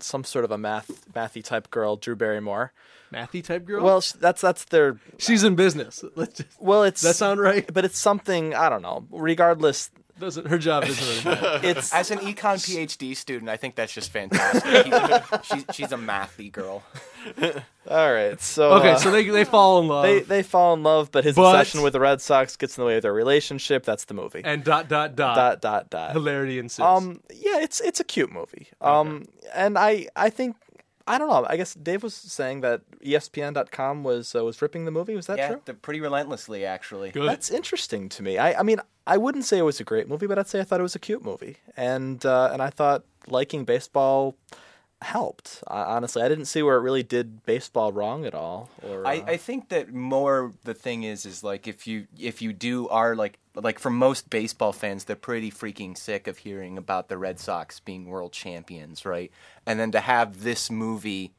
some sort of a math mathy type girl, Drew Barrymore. mathy type girl. Well, that's that's their she's in business. Let's just, well, it's that sound right? but it's something I don't know. Regardless, Doesn't her job isn't really bad. it's As an econ PhD student, I think that's just fantastic. She's, she's a mathy girl. all right. So Okay, uh, so they they fall in love they they fall in love, but his But- obsession with the Red Sox gets in the way of their relationship. That's the movie. and dot dot dot, dot dot dot. hilarity ensues. Um, yeah, it's it's a cute movie. Um, and I I think I don't know. I guess Dave was saying that ESPN.com was uh, was ripping the movie. Was that yeah, true? they're pretty relentlessly, actually. Good. That's interesting to me. I, I mean, I wouldn't say it was a great movie, but I'd say I thought it was a cute movie, and uh, and I thought liking baseball helped. I, honestly, I didn't see where it really did baseball wrong at all. Or I, uh, I think that more the thing is is like if you if you do are like like for most baseball fans they're pretty freaking sick of hearing about the Red Sox being world champions, right? And then to have this movie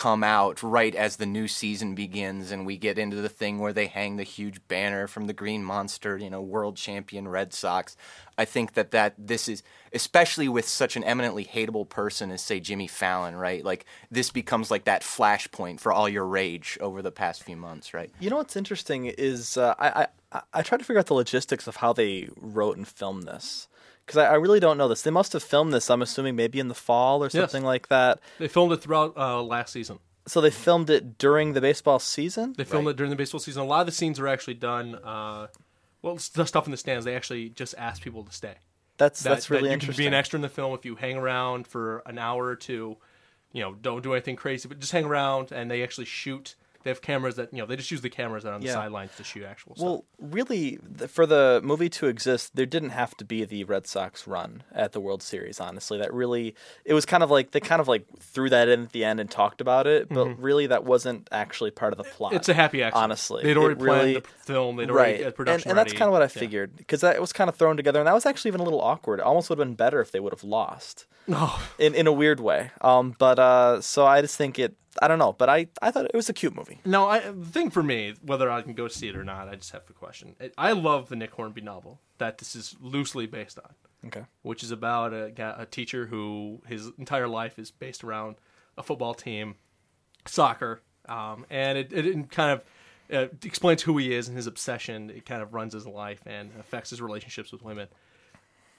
come out right as the new season begins and we get into the thing where they hang the huge banner from the green monster you know world champion red sox. I think that that this is especially with such an eminently hateable person as say jimmy fallon right? Like this becomes like that flashpoint for all your rage over the past few months right? You know what's interesting is uh, I, I I tried to figure out the logistics of how they wrote and filmed this because I, I really don't know this. They must have filmed this. I'm assuming maybe in the fall or something like that. they filmed it throughout uh, last season. So they filmed it during the baseball season. They filmed it during the baseball season. A lot of the scenes are actually done. Uh, well, the stuff in the stands. They actually just asked people to stay. That's That, that's really that you interesting. can be an extra in the film if you hang around for an hour or two. You know, don't do anything crazy, but just hang around. And they actually shoot. They have cameras that you know. They just use the cameras that are on the sidelines to shoot actual stuff. Well, really, for the movie to exist, there didn't have to be the Red Sox run at the World Series. Honestly, that really, it was kind of like they kind of like threw that in at the end and talked about it, but really, that wasn't actually part of the plot. Mm-hmm. It's a happy accident. honestly. they'd already It really- planned the film. They'd already right, had and, production and that's kind of what I figured because that was kind of thrown together, and that was actually even a little awkward. It almost would have been better if they would have lost. Oh. in in a weird way. Um, but uh, so I just think it. I don't know, but I I thought it was a cute movie. No, I, the thing for me, whether I can go see it or not, I just have to question. It, I love the Nick Hornby novel that this is loosely based on, Okay. which is about a, a teacher who his entire life is based around a football team, soccer, um, and it, it kind of uh, explains who he is and his obsession. It kind of runs his life and affects his relationships with women.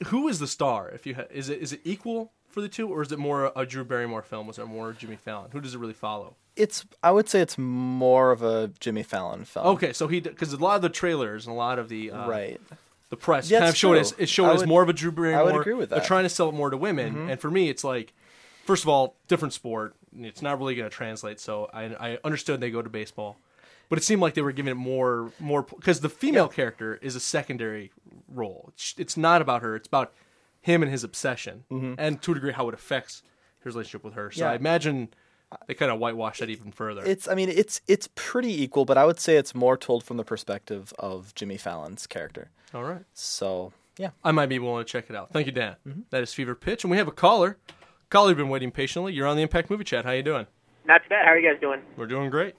Who is the star? If you ha- is it is it equal for the two, or is it more a Drew Barrymore film? Was it more Jimmy Fallon? Who does it really follow? It's I would say it's more of a Jimmy Fallon film. Okay, so he because a lot of the trailers and a lot of the uh, Right. the press Yeah, kind of showed true. as it showed I as more of a Drew Barrymore. I would agree with that. They're. Mm-hmm. trying to sell it more to women, and for me, it's like first of all, different sport. It's not really going to translate. So I, I understood they go to baseball, but it seemed like they were giving it more more because the female character is a secondary role. It's, it's not about her. It's about him and his obsession, and to a degree how it affects his relationship with her. So Yeah. I imagine they kind of whitewash that even further. It's I mean it's it's pretty equal, but I would say it's more told from the perspective of Jimmy Fallon's character. all right. So yeah, I might be willing to check it out. Thank you, Dan. Mm-hmm. That is Fever Pitch, and we have a caller. Caller, you've been waiting patiently. You're on the Impact Movie Chat. How you doing? Not too bad. How are you guys doing? We're doing great.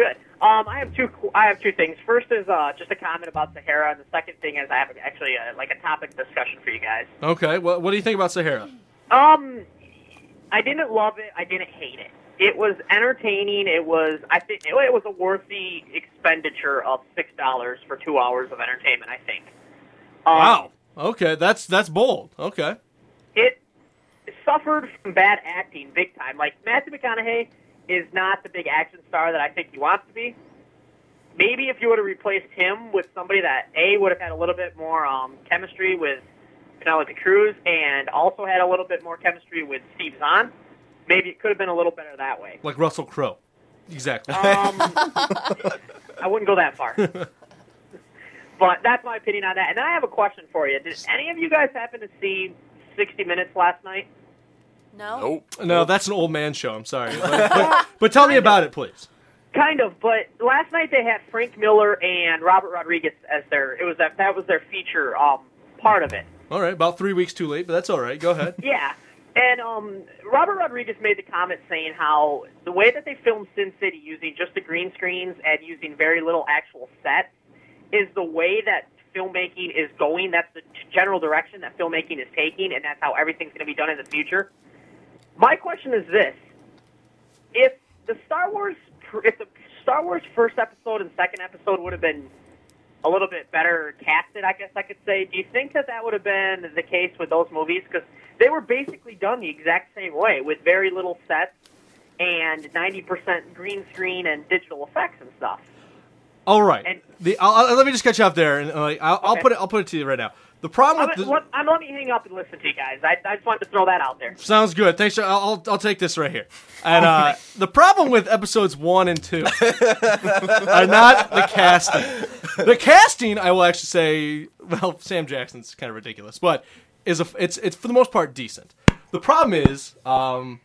Good. Um, I have two. I have two things. First is uh, just a comment about Sahara, and the second thing is I have actually a, like a topic discussion for you guys. Okay. Well, what do you think about Sahara? Um, I didn't love it. I didn't hate it. It was entertaining. It was. I think it was a worthy expenditure of six dollars for two hours of entertainment. I think. Um, Wow. Okay, that's that's bold. Okay. it suffered from bad acting big time. Like Matthew McConaughey is not the big action star that I think he wants to be. Maybe if you would have replaced him with somebody that a would have had a little bit more um, chemistry with Penelope Cruz and also had a little bit more chemistry with Steve Zahn, maybe it could have been a little better that way. Like Russell Crowe. Exactly. Um, I wouldn't go that far. but that's my opinion on that. And then I have a question for you. Did any of you guys happen to see 60 Minutes last night? No. Nope. no, that's an old man show. I'm sorry, but, but, but tell me about it, please. Kind of, but last night they had Frank Miller and Robert Rodriguez as their. It was that that was their feature um part of it. All right, about three weeks too late, but that's all right. Go ahead. Yeah, and um Robert Rodriguez made the comment saying how the way that they filmed Sin City using just the green screens and using very little actual sets is the way that filmmaking is going. That's the general direction that filmmaking is taking, and that's how everything's going to be done in the future. My question is this: If the Star Wars, if the Star Wars first episode and second episode would have been a little bit better casted, I guess I could say, do you think that that would have been the case with those movies? Because they were basically done the exact same way with very little sets and 90% green screen and digital effects and stuff. All right. And- the I'll, I'll- let me just catch you up there, and uh, I'll, I'll put it. I'll put it to you right now. The problem I'm, with the, let, I'm, let me hang up and listen to you guys. I, I just wanted to throw that out there. Sounds good. Thanks. I'll, I'll I'll take this right here. And uh, the problem with episodes one and two are not the casting. The casting, I will actually say, well, Sam Jackson's kind of ridiculous, but is a it's it's for the most part decent. The problem is, um,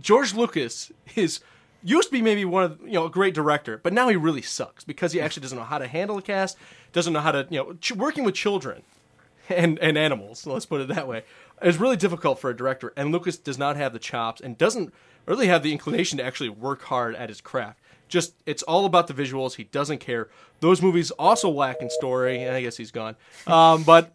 George Lucas is used to be maybe one of you know a great director, but now he really sucks because he actually doesn't know how to handle a cast, doesn't know how to you know ch- working with children and and animals. Let's put it that way. It's really difficult for a director, and Lucas does not have the chops and doesn't really have the inclination to actually work hard at his craft. Just it's all about the visuals. He doesn't care. Those movies also lack in story, and I guess he's gone. Um, but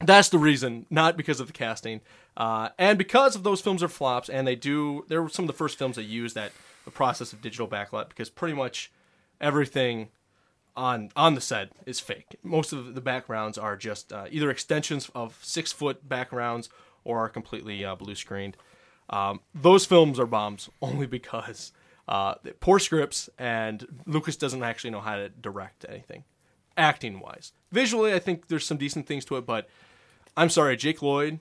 that's the reason, not because of the casting, uh, and because of those films are flops. And they do. They were some of the first films that used that the process of digital backlot because pretty much everything on on the set is fake. Most of the backgrounds are just uh, either extensions of six foot backgrounds or are completely uh, blue screened. Um, those films are bombs only because uh, poor scripts and Lucas doesn't actually know how to direct anything, acting wise. Visually, I think there's some decent things to it, but I'm sorry, Jake Lloyd.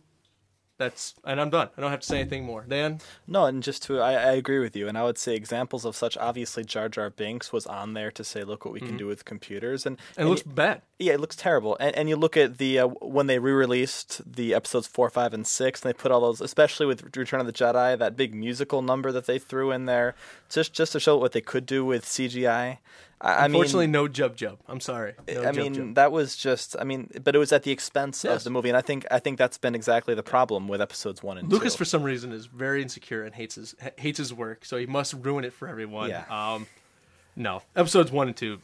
That's and I'm done. I don't have to say anything more. Dan, No, and just to, I, I agree with you, and I would say examples of such. Obviously, Jar Jar Binks was on there to say, "Look what we can do with computers," and and it looks bad. Yeah, it looks terrible. And, and you look at the uh, when they re-released the episodes four, five, and six, and they put all those, especially with Return of the Jedi, that big musical number that they threw in there, just just to show what they could do with CGI. I, I mean, Unfortunately, no Jub Jub. I'm sorry. No I Jub mean, Jub. that was just. I mean, but it was at the expense Yes. of the movie, and I think I think that's been exactly the problem with episodes one and Lucas, two. for some reason, is very insecure and hates his hates his work, so he must ruin it for everyone. Yeah. Um, no, episodes one and two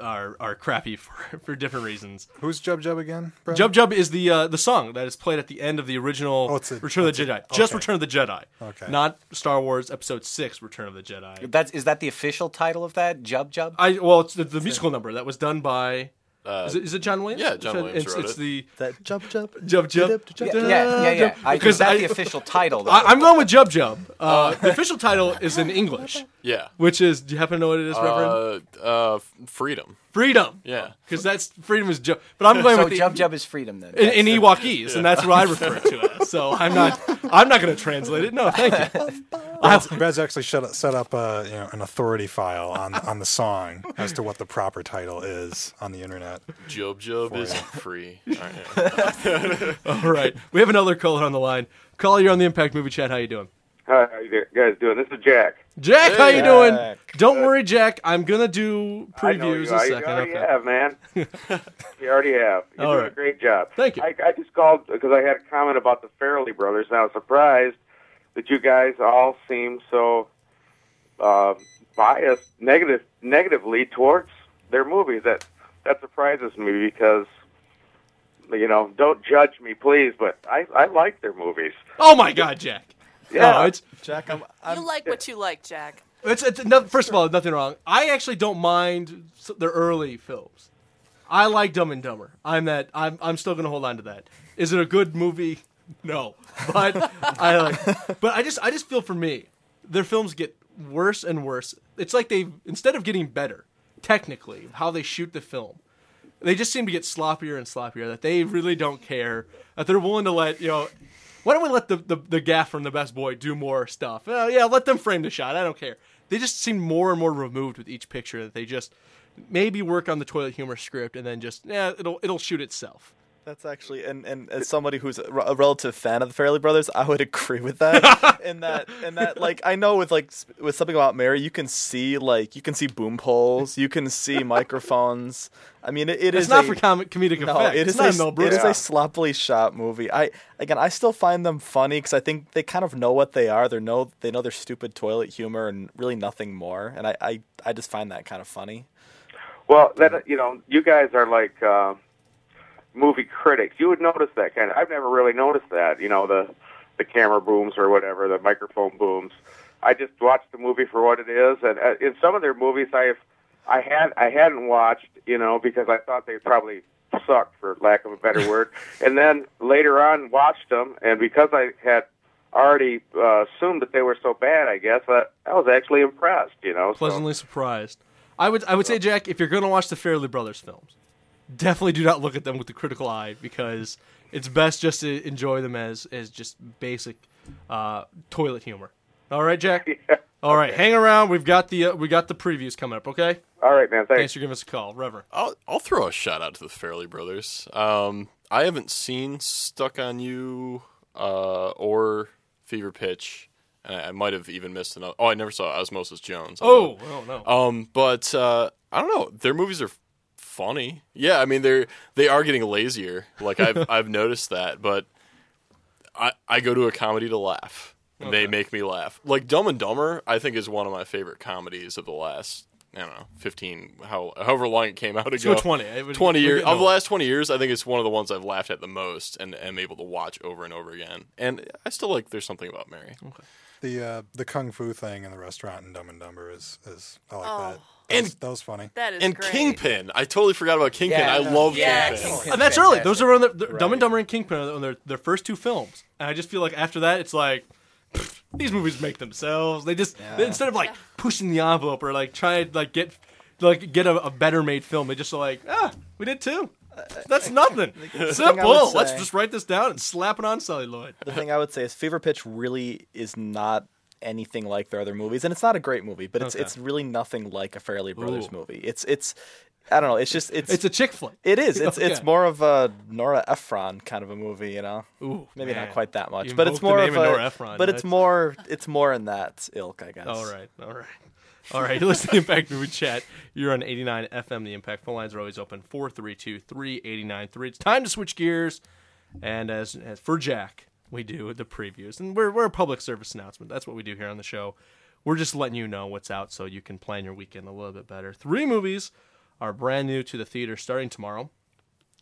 are are crappy for for different reasons. Who's Jub Jub again? Brad? Jub Jub is the uh, the song that is played at the end of the original Oh, a- Return of the it's a- Jedi. Just okay. Return of the Jedi. Okay. Not Star Wars Episode Six: Return of the Jedi. That's is that the official title of that? Jub Jub. I well, it's the, the musical number that was done by. Uh, is, it, is it John Williams? yeah, John Williams It's, wrote it's it. the that jump jump Jub Jub. Jub, yeah, yeah, yeah. yeah. I, Because is that I- the official title? Though? I, I'm going with Jub Jub. Uh, the official title is in English, Yeah. which is. Do you happen to know what it is, Reverend? Uh, uh, freedom. Freedom. Yeah. Because that's freedom is Jub. But I'm going so with the Jub Jub is freedom then. in, in Ewokese, and that's what I refer to it as. So I'm not. I'm not going to translate it. No, thank you. Brad's, Brad's actually set up, set up uh, you know, an authority file on, on the song as to what the proper title is on the internet. Job Job isn't free. All right. All right, we have another caller on the line. Caller, you're on the Impact Movie Chat. How you doing? Hi, how you guys doing? This is Jack. Jack, how you Jack. doing? Don't worry, Jack. I'm gonna do I know previews you, in a I- you already Okay. have, man. you already have. You're All doing right. a great job. Thank you. I, I just called because I had a comment about the Farrelly brothers, and I was surprised that you guys all seem so uh, biased, negative, negatively towards their movies. That that surprises me because. You know, don't judge me, please. But I, I like their movies. Oh my God, Jack. Yeah. No, it's Jack, I'm, I'm You like what you like, Jack. it's, it's no, first of all, nothing wrong. I actually don't mind s- their early films. I like Dumb and Dumber. I'm that. I'm I'm still gonna hold on to that. Is it a good movie? No, but I like. But I just I just feel for me, their films get worse and worse. It's like they instead of getting better, technically, how they shoot the film, they just seem to get sloppier and sloppier. That they really don't care. That they're willing to let you know. Why don't we let the, the, the gaff from the best boy do more stuff? Uh, yeah, let them frame the shot. I don't care. They just seem more and more removed with each picture. That they just maybe work on the toilet humor script and then just yeah, it'll it'll shoot itself. That's actually, and, and as somebody who's a relative fan of the Farrelly Brothers, I would agree with that. in that, in that, like, I know with like with something about Mary, you can see like you can see boom poles, you can see microphones. I mean, it, it It's is not a- for comic comedic No, effect. it it's is not a, a Mel it Brooks. is a sloppily shot movie. I again, I still find them funny because I think they kind of know what they are. They know they know their stupid toilet humor and really nothing more. And I, I, I just find that kind of funny. Well, that you know, you guys are like uh, movie critics. You would notice that kind of. I've never really noticed that. You know, the the camera booms or whatever, the microphone booms. I just watched the movie for what it is, and uh, in some of their movies, I have, I had, I hadn't watched, you know, because I thought they probably sucked, for lack of a better word. And then later on, watched them, and because I had already uh, assumed that they were so bad, I guess I, I was actually impressed. You know, so- pleasantly surprised. I would I would say, Jack, if you're gonna watch the Farrelly Brothers films, definitely do not look at them with the critical eye because it's best just to enjoy them as as just basic uh, toilet humor. All right, Jack. All right, hang around. We've got the uh, we got the previews coming up. Okay. All right, man. Thanks Thanks. for giving us a call, Reverend. I'll I'll throw a shout out to the Farrelly Brothers. Um, I haven't seen Stuck on You uh, or Fever Pitch, and I, I might have even missed another. Oh, I never saw Osmosis Jones. Oh, oh no. Um, but uh, I don't know. Their movies are funny. Yeah, I mean they're they are getting lazier. Like I've I've noticed that, but I I go to a comedy to laugh. And They make me laugh. Like Dumb and Dumber, I think is one of my favorite comedies of the last I don't know, fifteen how however long it came out ago. So 20. It would- 20 years of the last 20 years, I think it's one of the ones I've laughed at the most and am able to watch over and over again. And I still like There's Something About Mary. The uh, the kung fu thing in the restaurant in Dumb and Dumber is, is I like Oh. that. And- That was, that was funny. That is And great. Kingpin. I totally forgot about Kingpin. Yeah, I love yeah, Kingpin. Kingpin. And that's early. Those are on the, the Dumb and Dumber and Kingpin are on their, their first two films. And I just feel like after that, it's like pfft, these movies make themselves. They just they- instead of like pushing the envelope or like trying to like get like get a, a better made film, they just are like ah, we did two. That's nothing. thing I would Simple. Let's just write this down and slap it on celluloid. The thing I would say is Fever Pitch really is not anything like their other movies, and it's not a great movie, but it's Okay. it's really nothing like a Farrelly Brothers Ooh. movie. It's it's I don't know. It's just it's It's a chick flick. it is. It's it's more of a Nora Ephron kind of a movie, you know. Ooh, Maybe man. not quite that much, You but it's more of a. Nora Ephron. But it's more it's more in that ilk, I guess. All right, all right. All right, you're listening to Impact Movie Chat. You're on 89 FM. The Impact phone lines are always open 432 389 3. It's time to switch gears. And as, as for Jack, we do the previews. And we're, we're a public service announcement. That's what we do here on the show. We're just letting you know what's out so you can plan your weekend a little bit better. Three movies are brand new to the theater starting tomorrow.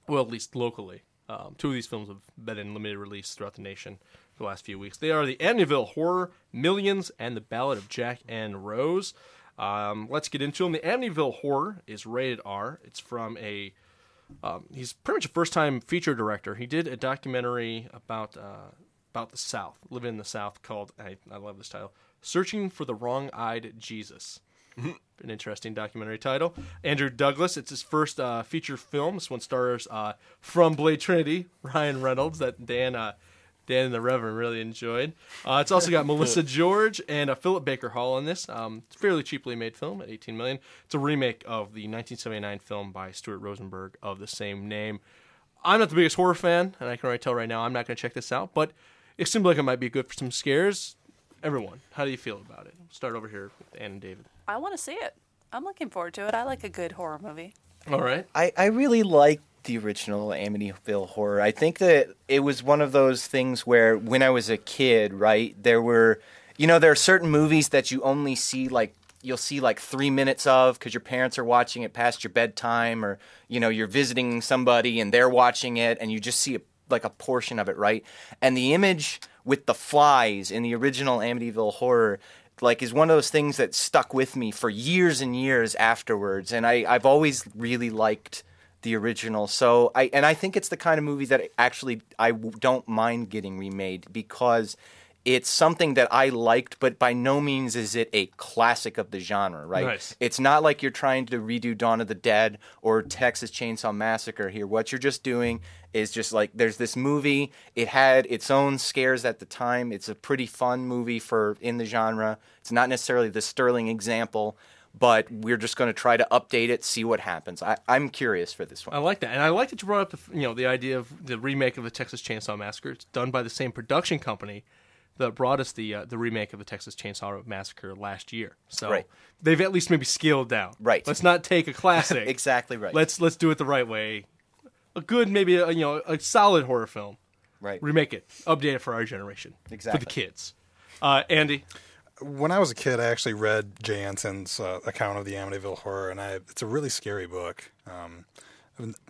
Well, at least locally. Um, two of these films have been in limited release throughout the nation for the last few weeks. They are the Amityville Horror, Millions, and the Ballad of Jack and Rose. Um, let's get into them. The Amityville Horror is rated R. It's from a. Um, he's pretty much a first-time feature director. He did a documentary about uh, about the South, living in the South, called I, I love this title, "Searching for the Wrong-Eyed Jesus." an interesting documentary title. Andrew Douglas, it's his first uh, feature film. This one stars uh, from Blade Trinity, Ryan Reynolds, that Dan uh, Dan and the Reverend really enjoyed. Uh, it's also got Melissa George and uh, Philip Baker Hall in this. Um, it's a fairly cheaply made film at 18 million. It's a remake of the 1979 film by Stuart Rosenberg of the same name. I'm not the biggest horror fan, and I can already tell right now I'm not going to check this out, but it seemed like it might be good for some scares. Everyone, how do you feel about it? Start over here with Ann and David. I want to see it. I'm looking forward to it. I like a good horror movie. All right. I, I really like the original Amityville Horror. I think that it was one of those things where when I was a kid, right, there were, you know, there are certain movies that you only see like you'll see like three minutes of because your parents are watching it past your bedtime, or you know you're visiting somebody and they're watching it, and you just see a, like a portion of it, right? And the image with the flies in the original Amityville Horror like is one of those things that stuck with me for years and years afterwards and I, i've always really liked the original. So i and i think it's the kind of movie that actually I don't mind getting remade because it's something that i liked but by no means is it a classic of the genre right? Nice. it's not like you're trying to redo dawn of the dead or texas chainsaw massacre here. What you're just doing is just like there's this movie. It had its own scares at the time. It's a pretty fun movie for in the genre. It's not necessarily the sterling example but we're just going to try to update it see what happens I, i'm curious for this one. I like that, and I like that you brought up the, you know the idea of the remake of the Texas Chainsaw Massacre. It's done by the same production company that brought us the uh, the remake of the Texas Chainsaw Massacre last year. So Right. they've at least maybe scaled down. Right. Let's not take a classic. exactly right Let's let's do it the right way. A good, maybe a, you know, a solid horror film. right Remake it, update it for our generation, Exactly. for the kids. Uh, Andy, when I was a kid, I actually read Jay Anson's uh, account of the Amityville Horror, and I it's a really scary book. Um,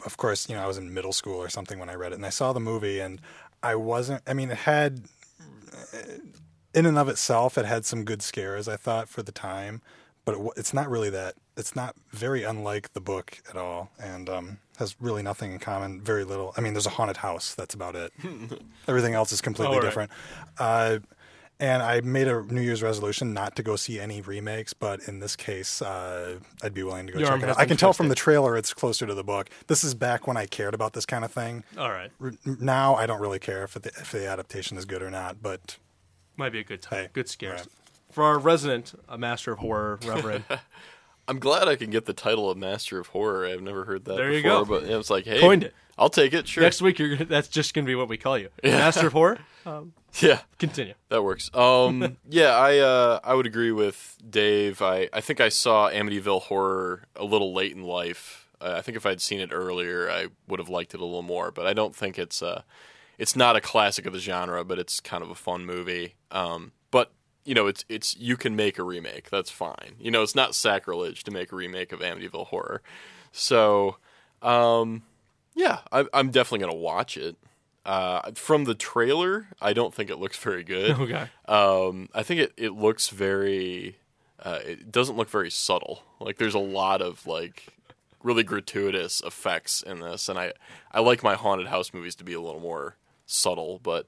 of course, you know, I was in middle school or something when I read it, and I saw the movie, and I wasn't. I mean, it had, in and of itself, it had some good scares. I thought for the time, but it, it's not really that. It's not very unlike the book at all, and um, has really nothing in common. Very little. I mean, there's a haunted house. That's about it. Everything else is completely right. different. Uh, and I made a New Year's resolution not to go see any remakes, but in this case, uh, I'd be willing to go Your check it out. I been can tell from the trailer it's closer to the book. This is back when I cared about this kind of thing. all right, R- Now I don't really care if the, if the adaptation is good or not, but might be a good time. Hey, good scares. right. For our resident, a master of horror, Reverend. I'm glad I can get the title of Master of Horror. I've never heard that There you before, go. but it was like, hey, Coined it. I'll take it. Sure. Next week, you're gonna, that's just going to be what we call you, master of horror. Yeah. Continue. That works. Um, yeah, I uh, I would agree with Dave. I, I think I saw Amityville Horror a little late in life. Uh, I think if I'd seen it earlier, I would have liked it a little more. But I don't think it's uh, it's not a classic of the genre, but it's kind of a fun movie. Um, but you know, it's it's you can make a remake. That's fine. You know, it's not sacrilege to make a remake of Amityville Horror. So, um, yeah, I, I'm definitely gonna watch it. Uh, from the trailer, I don't think it looks very good. Okay. Um, I think it, it looks very. Uh, it doesn't look very subtle. Like there's a lot of like really gratuitous effects in this, and I I like my haunted house movies to be a little more subtle, but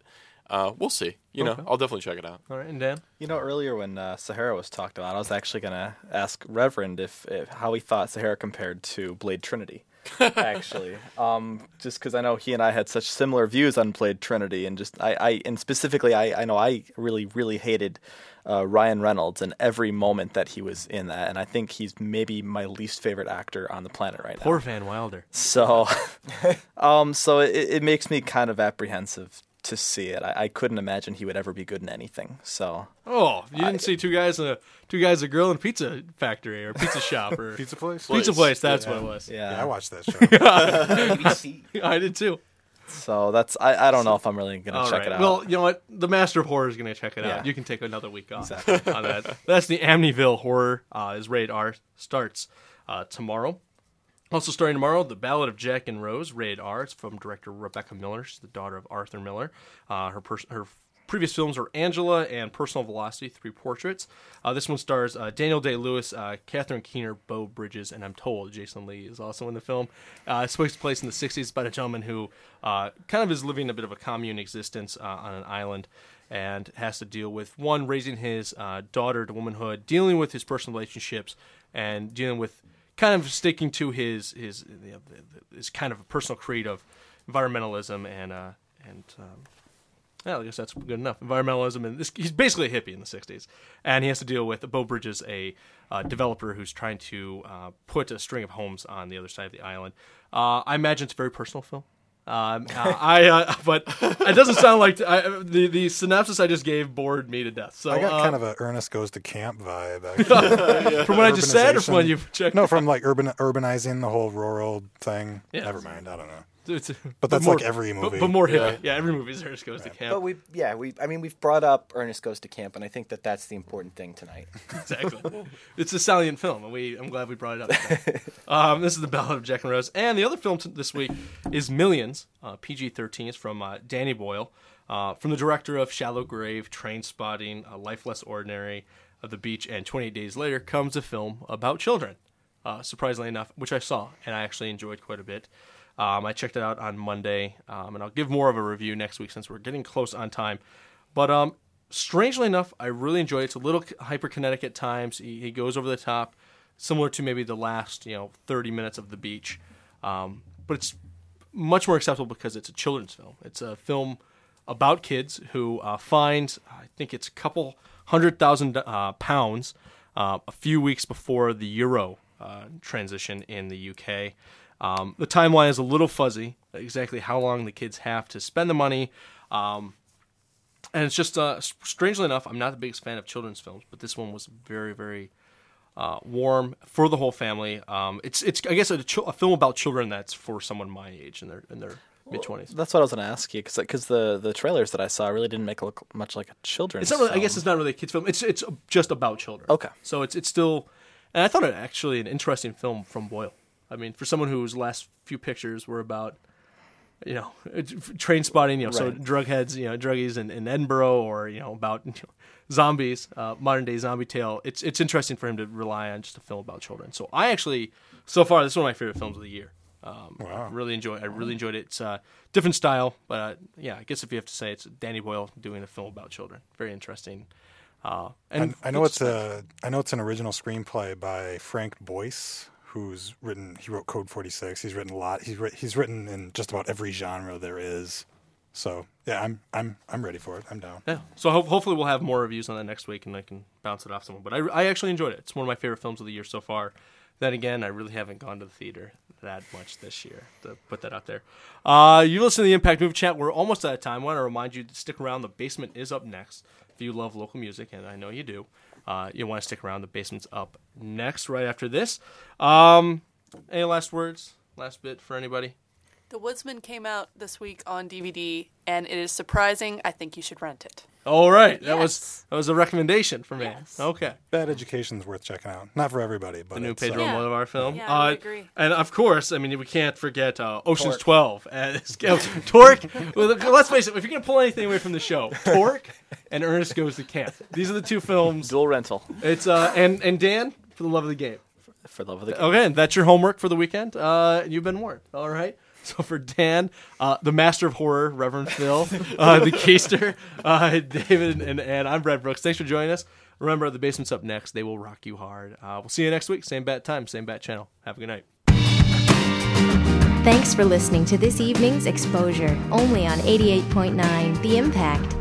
uh, we'll see. You know, Okay. I'll definitely check it out. All right, and Dan. You know, earlier when uh, Sahara was talked about, I was actually going to ask Reverend if, if how he thought Sahara compared to Blade Trinity. actually, um, just because I know he and I had such similar views on Blade Trinity, and just I, I and specifically, I, I know I really, really hated uh, Ryan Reynolds and every moment that he was in that, and I think he's maybe my least favorite actor on the planet right now. Poor Van Wilder. So, um, so it, it makes me kind of apprehensive to see it. I, I couldn't imagine he would ever be good in anything. So, Oh, you didn't see two guys in a two guys a girl in a pizza factory or pizza shop or pizza place. pizza place. That's what it was. yeah. Yeah, I watched that show. I did too. So that's I, I don't know if I'm really gonna All check right. it out. Well, you know what? The Master of Horror is going to check it Yeah. out. You can take another week off Exactly. on that. That's the Amityville Horror. Uh, is rated R. Starts uh, tomorrow. Also starting tomorrow, The Ballad of Jack and Rose, rated R. It's from director Rebecca Miller. She's the daughter of Arthur Miller. Uh, her pers- her previous films are Angela and Personal Velocity, three portraits. Uh, this one stars uh, Daniel Day Lewis, uh, Catherine Keener, Beau Bridges, and I'm told Jason Lee is also in the film. Uh, it takes place in the 60s about a gentleman who uh, kind of is living a bit of a commune existence on an island and has to deal with one raising his daughter to womanhood, dealing with his personal relationships, and dealing with kind of sticking to his his you know, his kind of personal creed of environmentalism and uh, and um, well, I guess that's good enough. Environmentalism, and this, he's basically a hippie in the '60s, and he has to deal with Beau Bridges, a uh, developer who's trying to uh, put a string of homes on the other side of the island. Uh, I imagine it's a very personal film. Um, uh, I, uh, but it doesn't sound like I, the the synopsis I just gave bored me to death. So I got uh, kind of a Ernest goes to camp vibe. Actually. from what I just said, or from Urbanization. what you checked. No, from like urban urbanizing the whole rural thing. Yeah. Never mind. I don't know. It's- But that's more- like every movie. But, more Yeah. hippie. Yeah. every movie is Ernest goes to camp. But we, yeah, we. I mean, we've brought up Ernest Goes to Camp, and I think that that's the important thing tonight. exactly. it's a salient film, and we I'm glad we brought it up. um, this is the Ballad of Jack and Rose, and the other film t- this week is Millions, uh, PG-13. It's from uh, Danny Boyle, uh, from the director of Shallow Grave, Trainspotting, uh, Life Less Ordinary, of the Beach, and 28 Days Later comes a film about children. Uh, surprisingly enough, which I saw and I actually enjoyed quite a bit. Um, I checked it out on Monday, um, and I'll give more of a review next week since we're getting close on time. But um, strangely enough, I really enjoy it. It's a little hyperkinetic at times. He, he goes over the top, similar to maybe the last you know 30 minutes of the beach. Um, but it's much more acceptable because it's a children's film. It's a film about kids who uh, find I think it's a couple hundred thousand uh, pounds uh, a few weeks before the euro uh, transition in the UK. Um, the timeline is a little fuzzy, exactly how long the kids have to spend the money. Um, and it's just uh, strangely enough, I'm not the biggest fan of children's films, but this one was very, very uh, warm for the whole family. Um, it's it's I guess a, a film about children that's for someone my age in their in their mid twenties. That's what I was going to ask you because the the trailers that I saw really didn't make it look much like a children's. It's not really. I guess it's not really a kids film. It's it's just about children. Okay. So it's it's still, and I thought it actually an interesting film from Boyle. I mean, for someone whose last few pictures were about, you know, train spotting, you know, so Right. drug heads, you know, druggies in, in Edinburgh, or you know, about you know, zombies, uh, modern day zombie tale. It's it's interesting for him to rely on just a film about children. So I actually, so far, this is one of my favorite films of the year. Um, Wow. I really enjoy. I really enjoyed it. It's uh, different style, but uh, yeah, I guess if you have to say, it's Danny Boyle doing a film about children. Very interesting. Uh, and I, I know it's a I know it's an original screenplay by Frank Boyce, who's written. He wrote Code Forty Six. He's written a lot. He's writ, he's written in just about every genre there is. So yeah, I'm I'm I'm ready for it. I'm down. Yeah. So ho- hopefully we'll have more reviews on that next week, and I can bounce it off someone. But I, I actually enjoyed it. It's one of my favorite films of the year so far. Then again, I really haven't gone to the theater that much this year. To put that out there. Uh, you listen to the Impact Movie Chat. We're almost out of time. I want to remind you to stick around. The basement is up next. If you love local music, and I know you do, uh, you want to stick around. The basement's up next, right after this. Um, any last words? Last bit for anybody? The Woodsman came out this week on DVD, and it is surprising. I think you should rent it. All right, that was that was a recommendation for me. Yes. Okay. Bad Education's worth checking out. Not for everybody, but the new it's, uh, Pedro Yeah. Almodovar film. Yeah, I would Uh, agree. And of course, I mean, we can't forget uh, Ocean's Twelve. As, Torque. well, let's face it. If you're gonna pull anything away from the show, Torque and Ernest Goes to Camp. These are the two films. dual rental It's uh, and and Dan for the love of the game. for love of the game. Okay, that's your homework for the weekend. Uh, you've been warned. All right. So for Dan, uh, the master of horror, Reverend Phil, uh, the keister, uh, David, and, and I'm Brad Brooks. Thanks for joining us. Remember, the basement's up next. They will rock you hard. Uh, we'll see you next week. Same bat time, same bat channel. Have a good night. Thanks for listening to this evening's exposure, only on 88.9 The Impact.